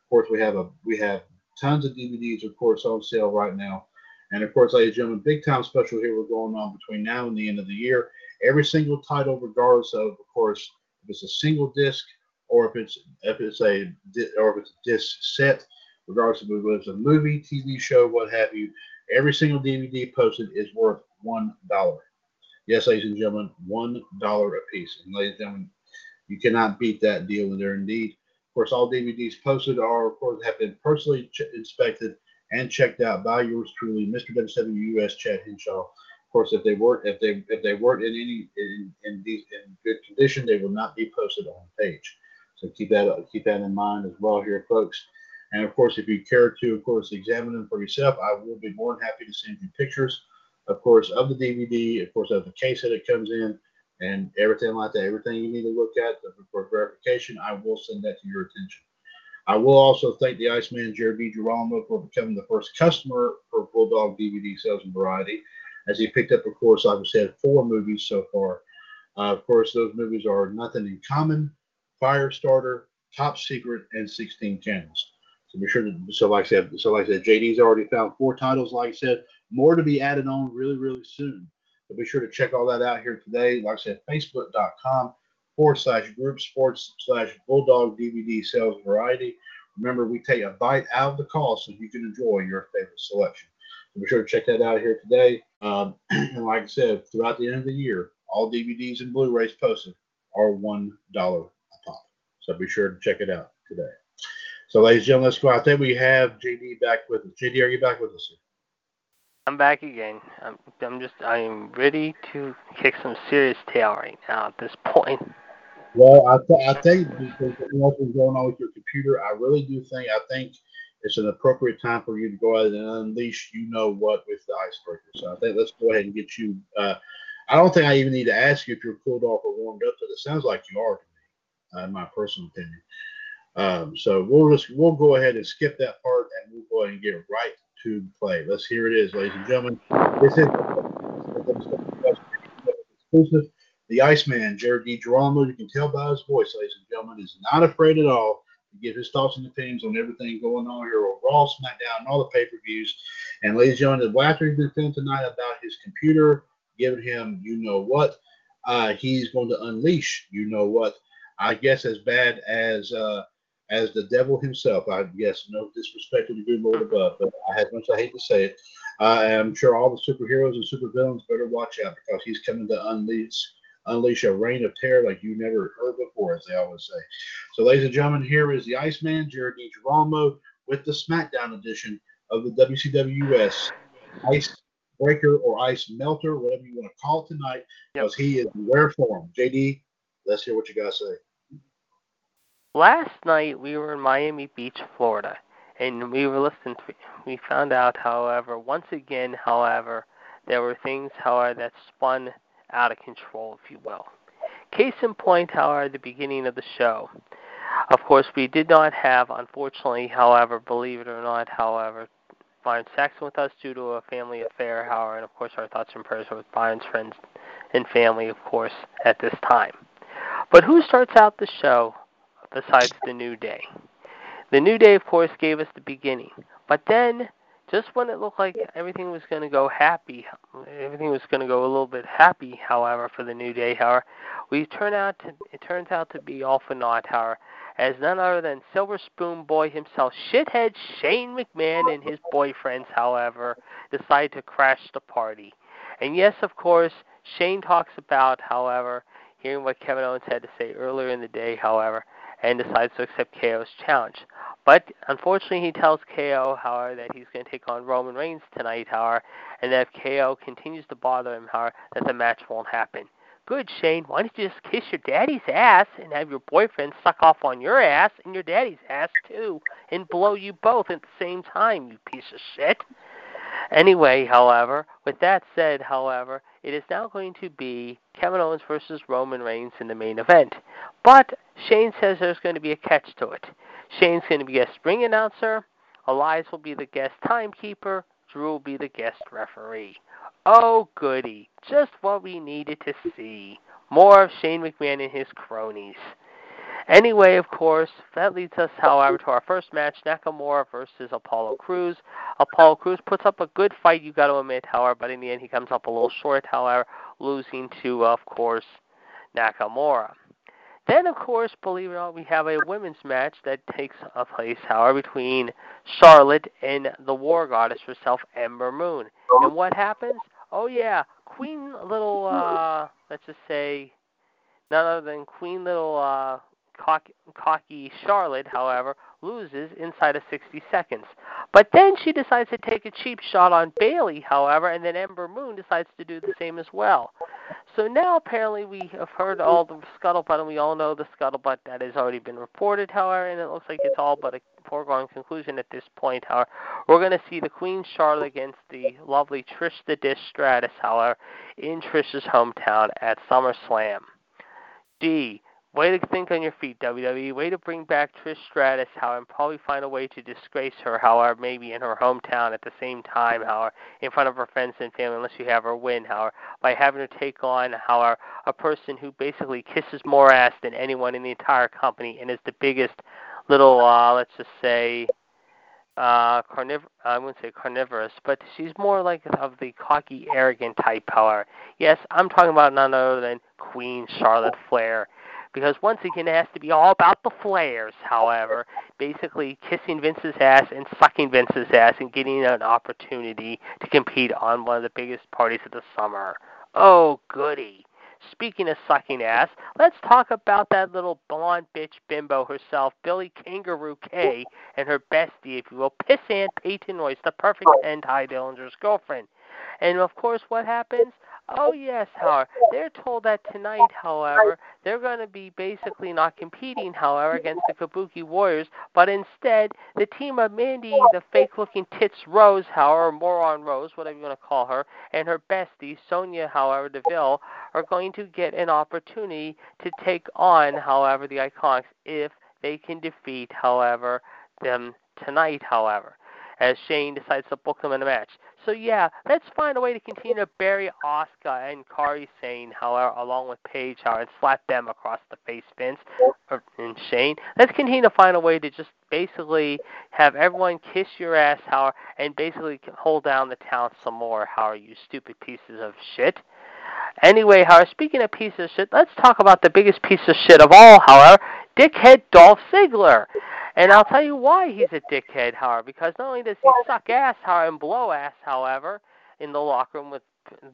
[SPEAKER 2] Of course, we have a we have tons of DVDs, of course, on sale right now. And of course, ladies and gentlemen, big time special here we're going on between now and the end of the year. Every single title, regardless of, of course, if it's a single disc or if it's if it's a or if it's a disc set, regardless of whether it's a movie, TV show, what have you. Every single DVD posted is worth one dollar. Yes, ladies and gentlemen, one dollar a piece. And ladies and gentlemen, you cannot beat that deal in there indeed. Of course, all DVDs posted are, of course, have been personally ch- inspected and checked out by yours truly, Mr. WWUS Chad Henshaw. Of course, if they weren't if they if they weren't in any in in, these, in good condition, they will not be posted on the page. So keep that keep that in mind as well here, folks. And of course, if you care to, of course, examine them for yourself, I will be more than happy to send you pictures, of course, of the DVD, of course, of the case that it comes in, and everything like that. Everything you need to look at for verification, I will send that to your attention. I will also thank the Iceman Jared DiGirolamo for becoming the first customer for Bulldog DVD Sales and Variety, as he picked up, of course, like I said, four movies so far. Uh, of course, those movies are Nothing in Common, Firestarter, Top Secret, and 16 Candles. So be sure to, so like I said, so like I said, JD's already found four titles, like I said, more to be added on really, really soon. So be sure to check all that out here today. Like I said, facebook.com forward slash group sports slash bulldog DVD sales variety. Remember, we take a bite out of the cost so you can enjoy your favorite selection. So be sure to check that out here today. Um, and like I said, throughout the end of the year, all DVDs and Blu-rays posted are one dollar a pop. So be sure to check it out today. So, ladies and gentlemen, let's go out there. We have JD back with us. JD, are you back with us?
[SPEAKER 3] I'm back again. I'm, I'm just, I am ready to kick some serious tail right now at this point.
[SPEAKER 2] Well, I, th- I think because going on with your computer, I really do think, I think it's an appropriate time for you to go out and unleash you know what with the icebreaker. So I think let's go ahead and get you. Uh, I don't think I even need to ask you if you're cooled off or warmed up, but it sounds like you are to me, uh, in my personal opinion. Um, so we'll just we'll go ahead and skip that part and we'll go ahead and get right to the play. Let's hear it is, ladies and gentlemen. This is exclusive. The Iceman, Jared DiGirolamo, you can tell by his voice, ladies and gentlemen, is not afraid at all to give his thoughts and opinions on everything going on here on Raw, SmackDown, and all the pay-per-views. And ladies and gentlemen, after he's been feeling tonight about his computer giving him you know what, uh, he's going to unleash you know what. I guess as bad as uh, as the devil himself. I guess no disrespect to the good Lord above, but I, as much I hate to say it, I am sure all the superheroes and supervillains better watch out because he's coming to unleash unleash a reign of terror like you never heard before, as they always say. So, ladies and gentlemen, here is the Iceman, Jared DiGirolamo, with the SmackDown edition of the WCWS Ice Breaker or Ice Melter, whatever you want to call it tonight, because he is in rare form. JD, let's hear what you got to say.
[SPEAKER 3] Last night we were in Miami Beach, Florida, and we were listening. To, we found out, however, once again, however, there were things, however, that spun out of control, if you will. Case in point, however, the beginning of the show. Of course, we did not have, unfortunately, however, believe it or not, however, Byron Saxton with us due to a family affair, however, and of course our thoughts and prayers are with Byron's friends and family, of course, at this time. But who starts out the show besides the New Day? The New Day, of course, gave us the beginning. But then, just when it looked like everything was going to go happy, everything was going to go a little bit happy, however, for the New Day, however, we turn out to, it turns out to be all for naught, however, as none other than Silver Spoon Boy himself, shithead Shane McMahon and his boyfriends, however, decide to crash the party. And yes, of course, Shane talks about, however, hearing what Kevin Owens had to say earlier in the day, however, and decides to accept KO's challenge. But unfortunately, he tells KO, however, that he's going to take on Roman Reigns tonight, however, and that if KO continues to bother him, however, that the match won't happen. Good, Shane. Why don't you just kiss your daddy's ass and have your boyfriend suck off on your ass and your daddy's ass too, and blow you both at the same time, you piece of shit? Anyway, however, with that said, however, it is now going to be Kevin Owens versus Roman Reigns in the main event. But Shane says there's going to be a catch to it. Shane's going to be a ring announcer, Elias will be the guest timekeeper, Drew will be the guest referee. Oh, goody. Just what we needed to see. More of Shane McMahon and his cronies. Anyway, of course, that leads us, however, to our first match Nakamura versus Apollo Crews. Apollo Crews puts up a good fight, you got to admit, however, but in the end he comes up a little short, however, losing to, of course, Nakamura. Then, of course, believe it or not, we have a women's match that takes place, however, between Charlotte and the War Goddess herself, Ember Moon. And what happens? Oh yeah, Queen Little, uh, let's just say, none other than Queen Little uh, cocky, cocky Charlotte, however, loses inside of 60 seconds. But then she decides to take a cheap shot on Bayley, however, and then Ember Moon decides to do the same as well. So now apparently we have heard all the scuttlebutt, and we all know the scuttlebutt that has already been reported, however, and it looks like it's all but a foregone conclusion at this point, however. We're going to see the Queen Charlotte against the lovely Trish the Dish Stratus, however, in Trish's hometown at SummerSlam. D. Way to think on your feet, WWE. Way to bring back Trish Stratus, however, and probably find a way to disgrace her, however, maybe in her hometown at the same time, however, in front of her friends and family, unless you have her win, however, by having her take on, however, a person who basically kisses more ass than anyone in the entire company and is the biggest little, uh, let's just say, uh, carniv- I wouldn't say carnivorous, but she's more like of the cocky, arrogant type, however. Yes, I'm talking about none other than Queen Charlotte Flair because once again it has to be all about the flares, however, basically kissing Vince's ass and sucking Vince's ass and getting an opportunity to compete on one of the biggest parties of the summer. Oh, goody. Speaking of sucking ass, let's talk about that little blonde bitch bimbo herself, Billie Kangaroo Kay, and her bestie, if you will, Pissant Peyton Royce, the perfect end Tye Dillinger's girlfriend. And of course, what happens? Oh yes, however, they're told that tonight, however, they're going to be basically not competing, however, against the Kabuki Warriors, but instead the team of Mandy, the fake-looking tits Rose, however, moron Rose, whatever you want to call her, and her bestie Sonya, however, Deville, are going to get an opportunity to take on, however, the Iconics if they can defeat, however, them tonight, however, as Shane decides to book them in a match. So yeah, let's find a way to continue to bury Asuka and Kairi Sane, however, along with Paige, however, and slap them across the face, Vince and Shane. Let's continue to find a way to just basically have everyone kiss your ass, however, and basically hold down the town some more, however, you stupid pieces of shit. Anyway, however, speaking of pieces of shit, let's talk about the biggest piece of shit of all, however, dickhead Dolph Ziggler. And I'll tell you why he's a dickhead, however, because not only does he suck ass, however, and blow ass, however, in the locker room with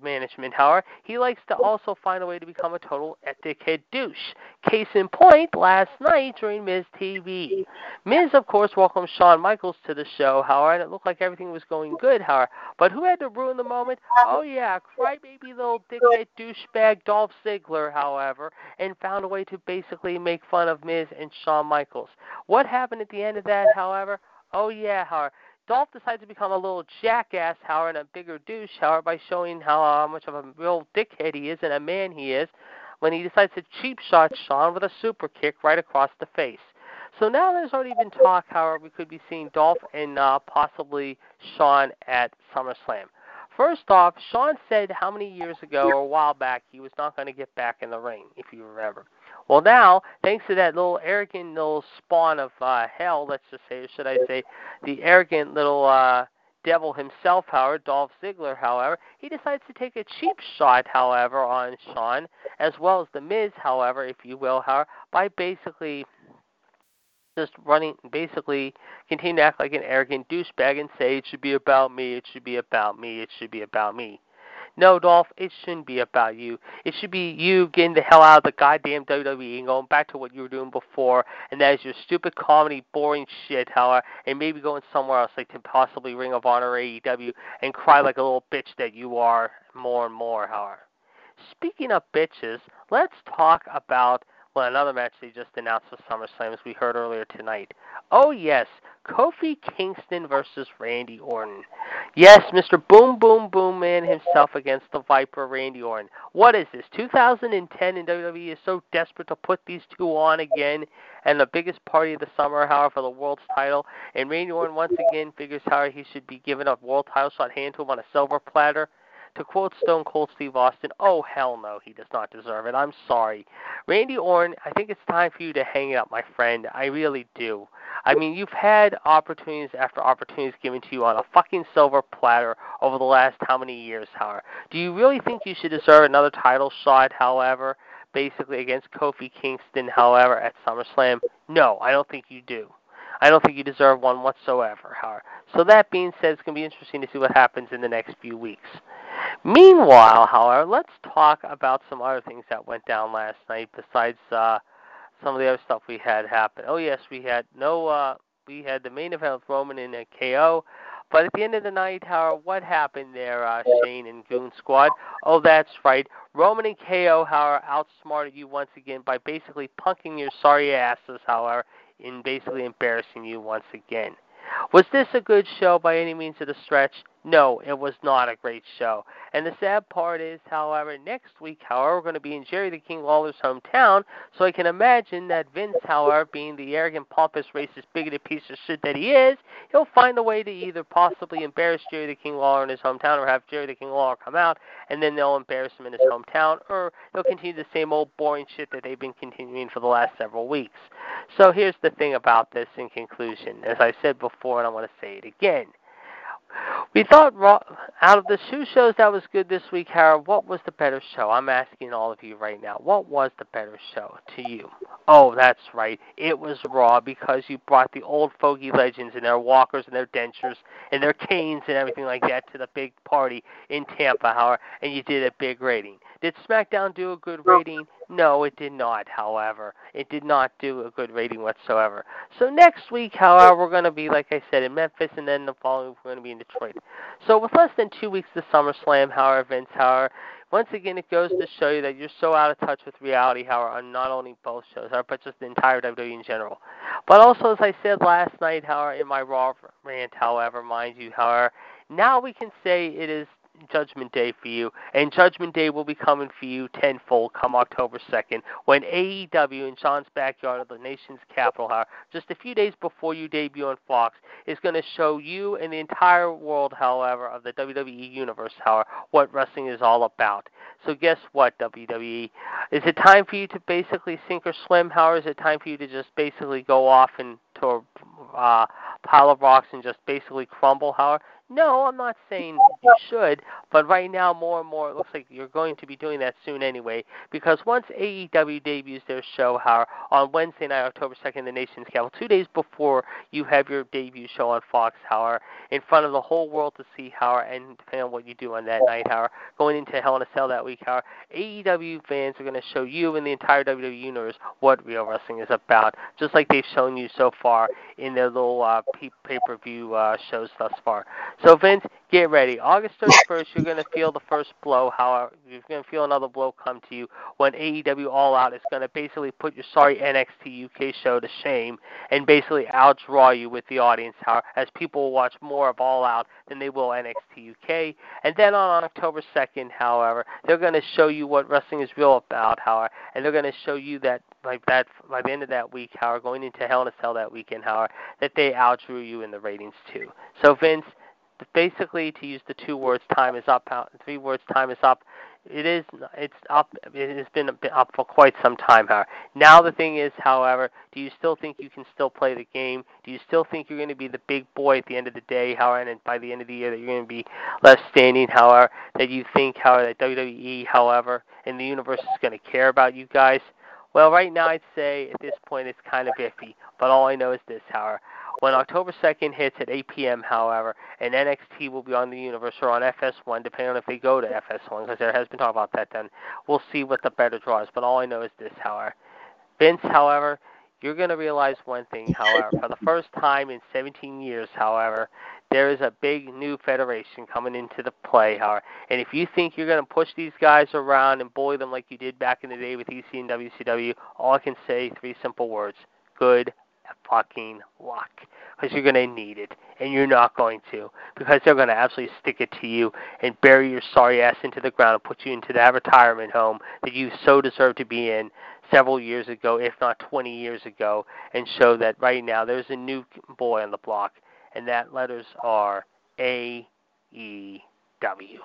[SPEAKER 3] management, however, he likes to oh. also find a way to become a total dickhead douche. Case in point, last night during Miz TV. Miz, of course, welcomed Shawn Michaels to the show, however, and it looked like everything was going good, however. But who had to ruin the moment? Oh, yeah, crybaby little dickhead douchebag Dolph Ziggler, however, and found a way to basically make fun of Miz and Shawn Michaels. What happened at the end of that, however? Oh, yeah, however. Dolph decides to become a little jackass, however, and a bigger douche, however, by showing how, how much of a real dickhead he is and a man he is when he decides to cheap shot Shawn with a super kick right across the face. So now there's already been talk, however, we could be seeing Dolph and uh, possibly Shawn at SummerSlam. First off, Shawn said how many years ago or a while back he was not going to get back in the ring, if you remember. Well, now, thanks to that little arrogant little spawn of uh, hell, let's just say, or should I say, the arrogant little uh, devil himself, however, Dolph Ziggler, however, he decides to take a cheap shot, however, on Shawn, as well as The Miz, however, if you will, however, by basically just running, basically continue to act like an arrogant douchebag and say it should be about me, it should be about me, it should be about me. No, Dolph, it shouldn't be about you. It should be you getting the hell out of the goddamn WWE and going back to what you were doing before, and that is your stupid comedy, boring shit, however, and maybe going somewhere else, like to possibly Ring of Honor AEW, and cry like a little bitch that you are more and more, however. Speaking of bitches, let's talk about well, another match they just announced for SummerSlam, as we heard earlier tonight. Oh, yes, Kofi Kingston versus Randy Orton. Yes, Mr. Boom Boom Boom Man himself against the Viper Randy Orton. What is this? 2010 and WWE is so desperate to put these two on again, and the biggest party of the summer, however, for the world's title. And Randy Orton once again figures how he should be given a world title shot hand to him on a silver platter. To quote Stone Cold Steve Austin, oh hell no, he does not deserve it. I'm sorry. Randy Orton, I think it's time for you to hang it up, my friend. I really do. I mean, you've had opportunities after opportunities given to you on a fucking silver platter over the last how many years, however. Do you really think you should deserve another title shot, however, basically against Kofi Kingston, however, at SummerSlam? No, I don't think you do. I don't think you deserve one whatsoever, however. So that being said, it's going to be interesting to see what happens in the next few weeks. Meanwhile, however, let's talk about some other things that went down last night besides uh, some of the other stuff we had happen. Oh yes, we had no uh, we had the main event with Roman and a KO. But at the end of the night, however, what happened there, uh, Shane and Goon Squad? Oh, that's right. Roman and KO, however, outsmarted you once again by basically punking your sorry asses, however, in basically embarrassing you once again. Was this a good show by any means of the stretch? No, it was not a great show. And the sad part is, however, next week, however, we're going to be in Jerry the King Lawler's hometown, so I can imagine that Vince, however, being the arrogant, pompous, racist, bigoted piece of shit that he is, he'll find a way to either possibly embarrass Jerry the King Lawler in his hometown or have Jerry the King Lawler come out, and then they'll embarrass him in his hometown, or they'll continue the same old boring shit that they've been continuing for the last several weeks. So here's the thing about this in conclusion. As I said before, and I want to say it again we thought out of the two shows that was good this week, Harold, what was the better show? I'm asking all of you right now. What was the better show to you? Oh, that's right. It was Raw because you brought the old fogey legends and their walkers and their dentures and their canes and everything like that to the big party in Tampa, Howard, and you did a big rating. Did SmackDown do a good rating? No, it did not, however. It did not do a good rating whatsoever. So next week, however, we're going to be, like I said, in Memphis, and then the following week we're going to be in Detroit. So with less than two weeks to SummerSlam, however, Vince, however, once again, it goes to show you that you're so out of touch with reality, however, on not only both shows, but just the entire WWE in general. But also, as I said last night, however, in my Raw rant, however, mind you, however, now we can say it is Judgment Day for you, and Judgment Day will be coming for you tenfold come October 2nd when AEW in Sean's backyard of the nation's capital, however, just a few days before you debut on Fox, is going to show you and the entire world, however, of the WWE universe, however, what wrestling is all about. So guess what, WWE? Is it time for you to basically sink or swim? How is it time for you to just basically go off into a uh, pile of rocks and just basically crumble? How no, I'm not saying you should, but right now more and more it looks like you're going to be doing that soon anyway. Because once AEW debuts their show, how on Wednesday night, October 2nd, the nation's capital, two days before you have your debut show on Fox, however, in front of the whole world to see, how and depending on what you do on that night, however, going into Hell in a Cell that week, however, AEW fans are going to show you and the entire WWE universe what real wrestling is about, just like they've shown you so far in their little uh, pay-per-view uh, shows thus far. So Vince, get ready. August 31st, you're going to feel the first blow. However, you're going to feel another blow come to you when AEW All Out is going to basically put your sorry NXT UK show to shame and basically outdraw you with the audience. As people watch more of All Out than they will NXT UK. And then on October 2nd, however, they're going to show you what wrestling is real about. However, and they're going to show you that like that by the end of that week, however, going into Hell in a Cell that weekend, however, that they outdrew you in the ratings too. So Vince basically to use the two words time is up uh, three words time is up it is it's up it has been up for quite some time however now the thing is however do you still think you can still play the game? Do you still think you're going to be the big boy at the end of the day however and by the end of the year that you're going to be left standing however that you think however that WWE however in the universe is going to care about you guys? Well right now I'd say at this point it's kind of iffy but all I know is this however when October 2nd hits at 8 p.m., however, and NXT will be on the universe or on FS1, depending on if they go to FS1, because there has been talk about that then, we'll see what the better draw is. But all I know is this, however. Vince, however, you're going to realize one thing, however. For the first time in 17 years, however, there is a big new federation coming into the play, however. And if you think you're going to push these guys around and bully them like you did back in the day with EC and WCW, all I can say, three simple words. Good fucking luck because you're going to need it, and you're not going to because they're going to absolutely stick it to you and bury your sorry ass into the ground and put you into that retirement home that you so deserve to be in several years ago, if not 20 years ago, and show that right now there's a new boy on the block, and that letters are A E W.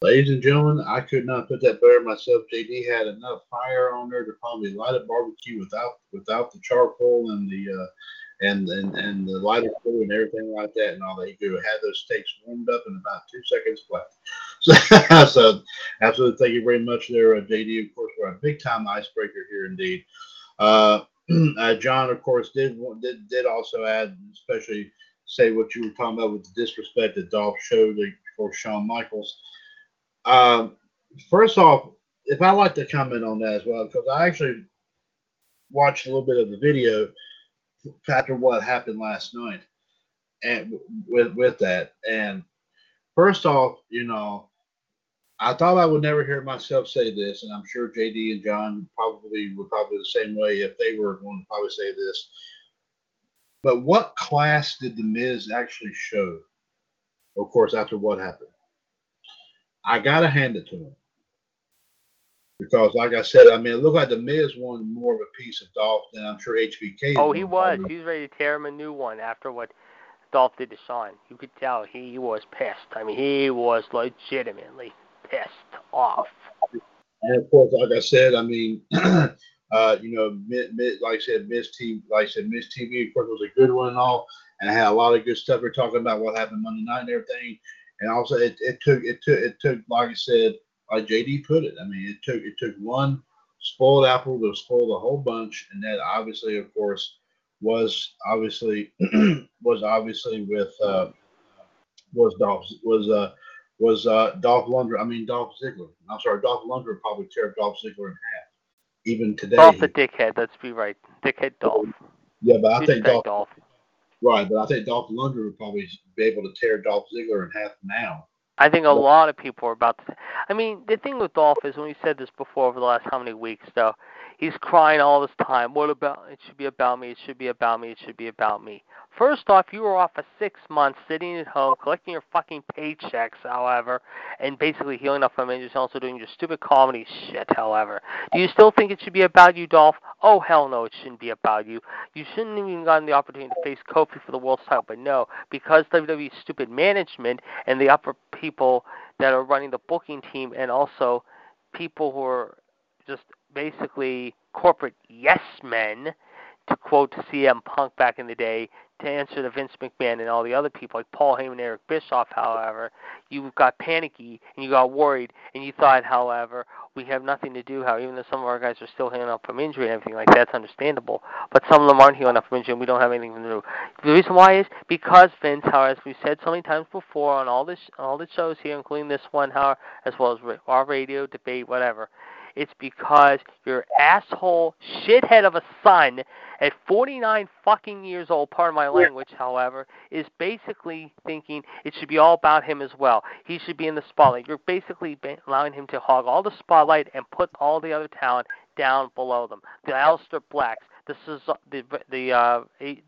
[SPEAKER 2] Ladies and gentlemen, I could not put that better myself. JD had enough fire on there to probably light a barbecue without without the charcoal and the uh, and and and the lighter fluid and everything like that and all that. He could have those steaks warmed up in about two seconds flat. So, so absolutely, thank you very much there, uh, JD. Of course, we're a big time icebreaker here indeed. Uh, uh, John, of course, did did did also add, especially say what you were talking about with the disrespect that Dolph showed for Shawn Michaels. Um, first off, if I like to comment on that as well, because I actually watched a little bit of the video after what happened last night, and with with that. And first off, you know, I thought I would never hear myself say this, and I'm sure JD and John probably would probably the same way if they were going to probably say this. But what class did the Miz actually show? Of course, after what happened. I gotta hand it to him because, like I said, I mean, it looked like the Miz won more of a piece of Dolph than I'm sure HBK.
[SPEAKER 3] Oh, he was. He was ready to tear him a new one after what Dolph did to Shawn. You could tell he was pissed. I mean, he was legitimately pissed off.
[SPEAKER 2] And of course, like I said, I mean, uh, you know, mid, mid, like I said, Miz TV, like I said, Miz TV, of course, was a good one and all, and I had a lot of good stuff. We're talking about what happened Monday night and everything. And also, it, it took it took it took like I said, like JD put it. I mean, it took it took one spoiled apple to spoil the whole bunch, and that obviously, of course, was obviously was obviously with uh, was Dolph was uh was uh Dolph Lundgren. I mean Dolph Ziggler. I'm sorry, Dolph Lundgren probably tear Dolph Ziggler in half. Even today.
[SPEAKER 3] Dolph the dickhead. Let's be right. Dickhead Dolph.
[SPEAKER 2] Yeah, but I think Dolph,
[SPEAKER 3] Dolph.
[SPEAKER 2] Right, but I think Dolph Lundgren would probably be able to tear Dolph Ziggler in half now.
[SPEAKER 3] I think a lot of people are about to. I mean, the thing with Dolph is when we said this before over the last how many weeks, though, he's crying all this time. What about? It should be about me. It should be about me. It should be about me. First off, you were off for six months, sitting at home, collecting your fucking paychecks, however, and basically healing up from injuries, also doing your stupid comedy shit, however. Do you still think it should be about you, Dolph? Oh, hell no, it shouldn't be about you. You shouldn't even gotten the opportunity to face Kofi for the world title, but no, because WWE's stupid management and the upper people that are running the booking team and also people who are just basically corporate yes men, to quote CM Punk back in the day, to answer to Vince McMahon and all the other people like Paul Heyman, Eric Bischoff, however, you got panicky and you got worried and you thought, however, we have nothing to do. How even though some of our guys are still healing up from injury and everything like that's understandable. But some of them aren't healing up from injury and we don't have anything to do. The reason why is because Vince, how as we've said so many times before on all this all the shows here, including this one, how as well as our radio debate, whatever It's because your asshole shithead of a son at 49 fucking years old, pardon my language, however, is basically thinking it should be all about him as well. He should be in the spotlight. You're basically allowing him to hog all the spotlight and put all the other talent down below them. The Aleister Blacks, the the the uh,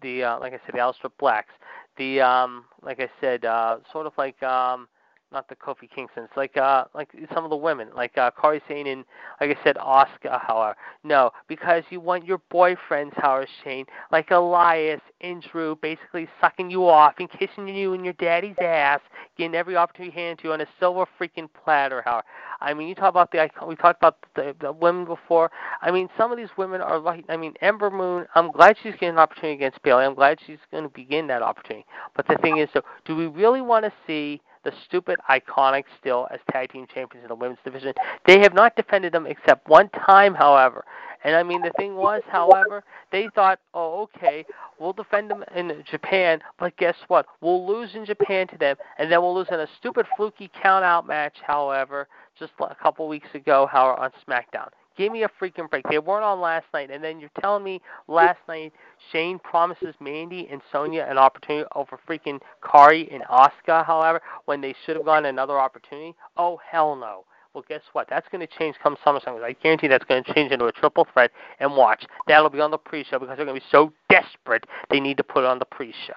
[SPEAKER 3] the uh, like I said, the Aleister Blacks, the um, like I said, uh, sort of like um, not the Kofi Kingston's, like uh, like some of the women, like uh, Kairi Sane and like I said, Asuka However, no, because you want your boyfriends, Howard Shane, like Elias and Drew, basically sucking you off and kissing you in your daddy's ass, getting every opportunity handed to you on a silver freaking platter, Howard. I mean, you talk about the we talked about the, the women before. I mean, some of these women are like, I mean, Ember Moon. I'm glad she's getting an opportunity against Bayley. I'm glad she's going to begin that opportunity. But the thing is, so do we really want to see? The stupid iconic still as tag team champions in the women's division. They have not defended them except one time, however. And I mean, the thing was, however, they thought, oh, okay, we'll defend them in Japan, but guess what? We'll lose in Japan to them, and then we'll lose in a stupid fluky count out match, however, just a couple weeks ago, however, on SmackDown. Give me a freaking break. They weren't on last night, and then you're telling me last night Shane promises Mandy and Sonya an opportunity over freaking Kairi and Asuka, however, when they should have gotten another opportunity? Oh, hell no. Well, guess what? That's going to change come SummerSlam. I guarantee that's going to change into a triple threat. And watch, that'll be on the pre-show because they're going to be so desperate they need to put it on the pre-show.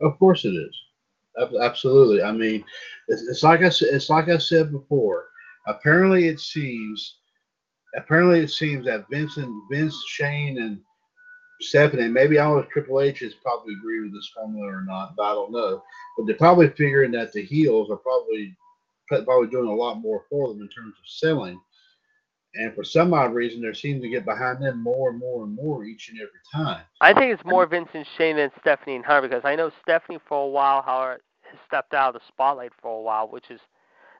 [SPEAKER 2] Of course it is. Absolutely. I mean, it's, it's like I it's like I said before. Apparently, it seems apparently it seems that Vincent, Vince, Shane, and Stephanie, maybe know if Triple H has probably agreed with this formula or not, but I don't know. But they're probably figuring that the heels are probably probably doing a lot more for them in terms of selling. And for some odd reason, they seem to get behind them more and more and more each and every time.
[SPEAKER 3] I think it's more Vincent Shane than Stephanie and her because I know Stephanie for a while, however, has stepped out of the spotlight for a while, which is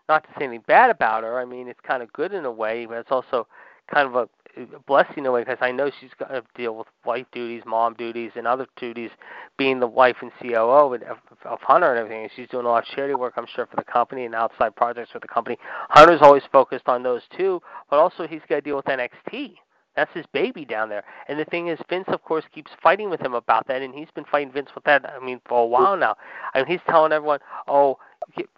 [SPEAKER 3] not to say anything bad about her. I mean, it's kind of good in a way, but it's also kind of a blessing in a way because I know she's got to deal with wife duties, mom duties, and other duties, being the wife and COO of, of Hunter and everything. And she's doing a lot of charity work, I'm sure, for the company and outside projects for the company. Hunter's always focused on those too, but also he's got to deal with NXT. That's his baby down there. And the thing is, Vince, of course, keeps fighting with him about that, and he's been fighting Vince with that. I mean, for a while now. I mean, he's telling everyone, "Oh,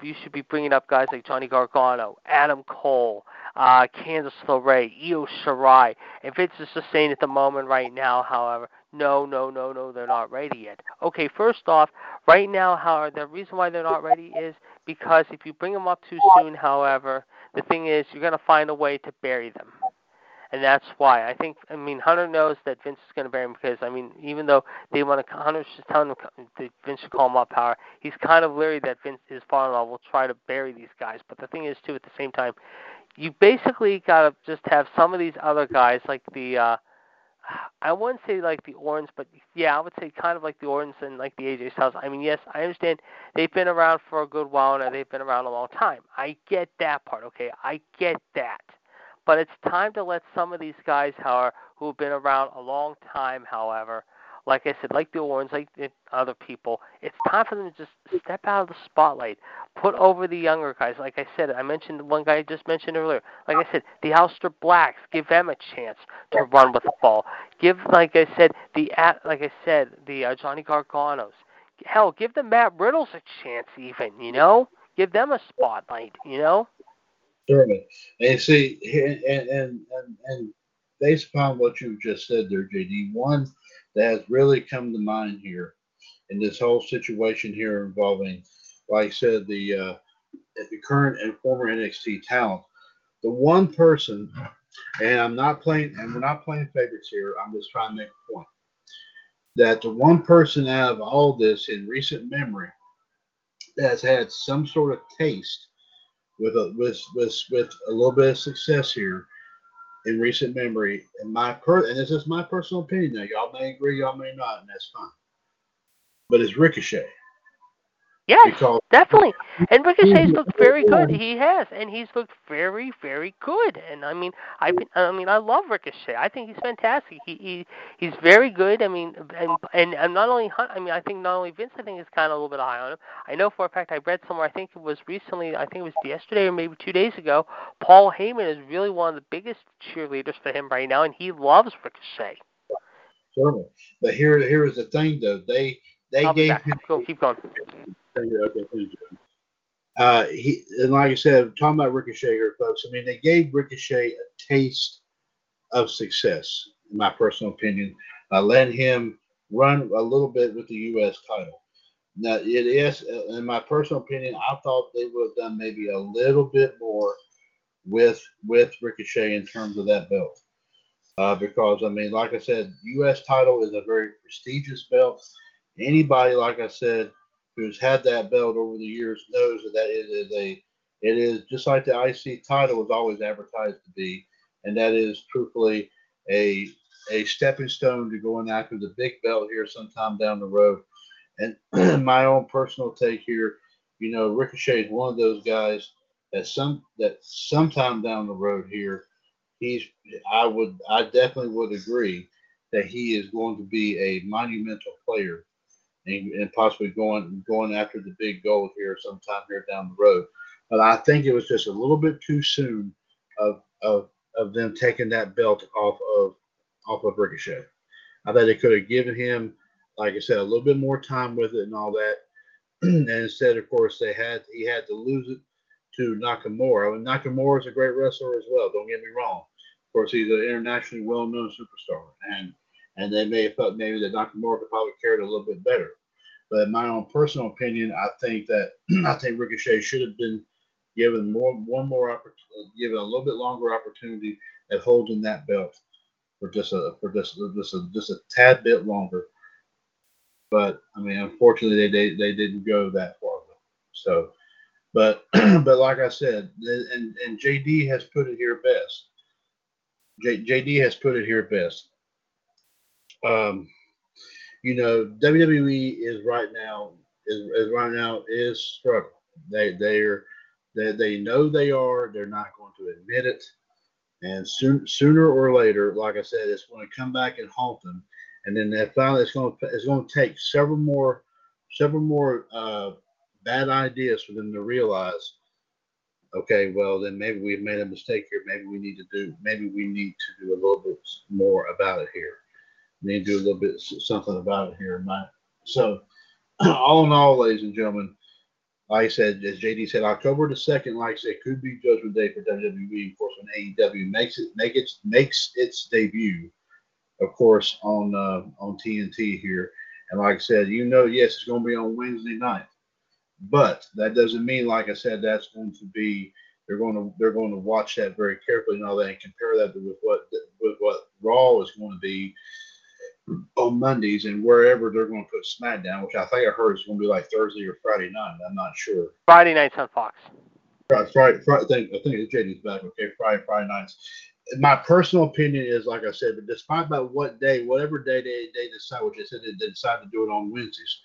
[SPEAKER 3] you should be bringing up guys like Johnny Gargano, Adam Cole, uh, Candice LeRae, Io Shirai. And Vince is just saying at the moment right now, however, no, no, no, no, they're not ready yet. Okay, first off, right now, however, the reason why they're not ready is because if you bring them up too soon, however, the thing is you're going to find a way to bury them and that's why I think. I mean, Hunter knows that Vince is going to bury him because I mean, even though they want to, Hunter's just telling him that Vince should call him up power. He's kind of leery that Vince, his father-in-law, will try to bury these guys. But the thing is, too, at the same time, you basically got to just have some of these other guys like the. uh I wouldn't say like the Ortons, but yeah, I would say kind of like the Ortons and like the AJ Styles. I mean, yes, I understand they've been around for a good while now. They've been around a long time. I get that part. Okay, I get that. But it's time to let some of these guys, however, who have been around a long time, however, like I said, like the Owens, like the other people, it's time for them to just step out of the spotlight, put over the younger guys. Like I said, I mentioned one guy I just mentioned earlier. Like I said, the Aleister Blacks, give them a chance to run with the ball. Give, like I said, the like I said, the uh, Johnny Garganos. Hell, give the Matt Riddles a chance, even. You know, give them a spotlight. You know.
[SPEAKER 2] Certainly. And see, and, and, and, and based upon what you've just said there, JD, one that has really come to mind here in this whole situation here involving, like I said, the uh, the current and former NXT talent. The one person, and I'm not playing, and we're not playing favorites here. I'm just trying to make a point that the one person out of all this in recent memory that has had some sort of taste with a with with with a little bit of success here in recent memory. And my per and this is my personal opinion. Now y'all may agree, y'all may not, and that's fine. But it's Ricochet.
[SPEAKER 3] Yes,
[SPEAKER 2] Because-
[SPEAKER 3] definitely. And Ricochet's looked very good. He has, and he's looked very, very good. And I mean, I I mean, I love Ricochet. I think he's fantastic. He he he's very good. I mean, and and, and not only. I mean, I think not only Vince. I think is kind of a little bit high on him. I know for a fact. I read somewhere. I think it was recently. I think it was yesterday or maybe two days ago. Paul Heyman is really one of the biggest cheerleaders for him right now, and he loves Ricochet.
[SPEAKER 2] Certainly. But here, here is the thing, though. They they
[SPEAKER 3] I'll
[SPEAKER 2] gave him.
[SPEAKER 3] Go, keep going.
[SPEAKER 2] Okay, please do. Uh, he and like I said, talking about Ricochet here, folks. I mean, they gave Ricochet a taste of success, in my personal opinion, by letting him run a little bit with the U.S. title. Now, it is, in my personal opinion, I thought they would have done maybe a little bit more with with Ricochet in terms of that belt. Uh, because I mean, like I said, U.S. title is a very prestigious belt. Anybody, like I said, who's had that belt over the years knows that it is a, it is just like the IC title was always advertised to be, and that is truthfully a a stepping stone to going after the big belt here sometime down the road. And my own personal take here, you know, Ricochet is one of those guys that some that sometime down the road here, he's I would I definitely would agree that he is going to be a monumental player and, and possibly going going after the big gold here sometime here down the road. But I think it was just a little bit too soon of of of them taking that belt off of off of Ricochet. I thought they could have given him, like I said, a little bit more time with it and all that. and instead, of course, they had he had to lose it to Nakamura. I mean, Nakamura is a great wrestler as well. Don't get me wrong. Of course, he's an internationally well-known superstar, and and they may have felt maybe that Nakamura could probably carry it a little bit better. But in my own personal opinion, I think that I think Ricochet should have been given more one more opportunity, given a little bit longer opportunity at holding that belt for just a for just just a just a tad bit longer. But I mean, unfortunately, they they, they didn't go that far. So, but but like I said, and and JD has put it here best. J, JD has put it here best. Um, you know, WWE is right now is, is right now is struggling. They they're they, they know they are. They're not going to admit it. And soon, sooner or later, like I said, it's going to come back and haunt them. And then that finally, it's going to it's going to take several more several more uh, bad ideas for them to realize. Okay, well then maybe we've made a mistake here. Maybe we need to do maybe we need to do a little bit more about it here. Need to do a little bit something about it here. My so all in all, ladies and gentlemen, like I said, as JD said, October the second, like I said, could be Judgment Day for WWE. Of course, when AEW makes it make its makes its debut, of course, on uh, on TNT here. And like I said, you know, yes, it's going to be on Wednesday night, but that doesn't mean, like I said, that's going to be they're going to they're going to watch that very carefully and all that, and compare that with what with what Raw is going to be on Mondays and wherever they're going to put SmackDown, which I think I heard is going to be like Thursday or Friday night. I'm not sure.
[SPEAKER 3] Friday nights on Fox.
[SPEAKER 2] Friday, Friday, Friday I think, I think JD's back. Okay, Friday, Friday nights. My personal opinion is, like I said, but despite about what day, whatever day they, they decide, which they said they decide to do it on Wednesdays.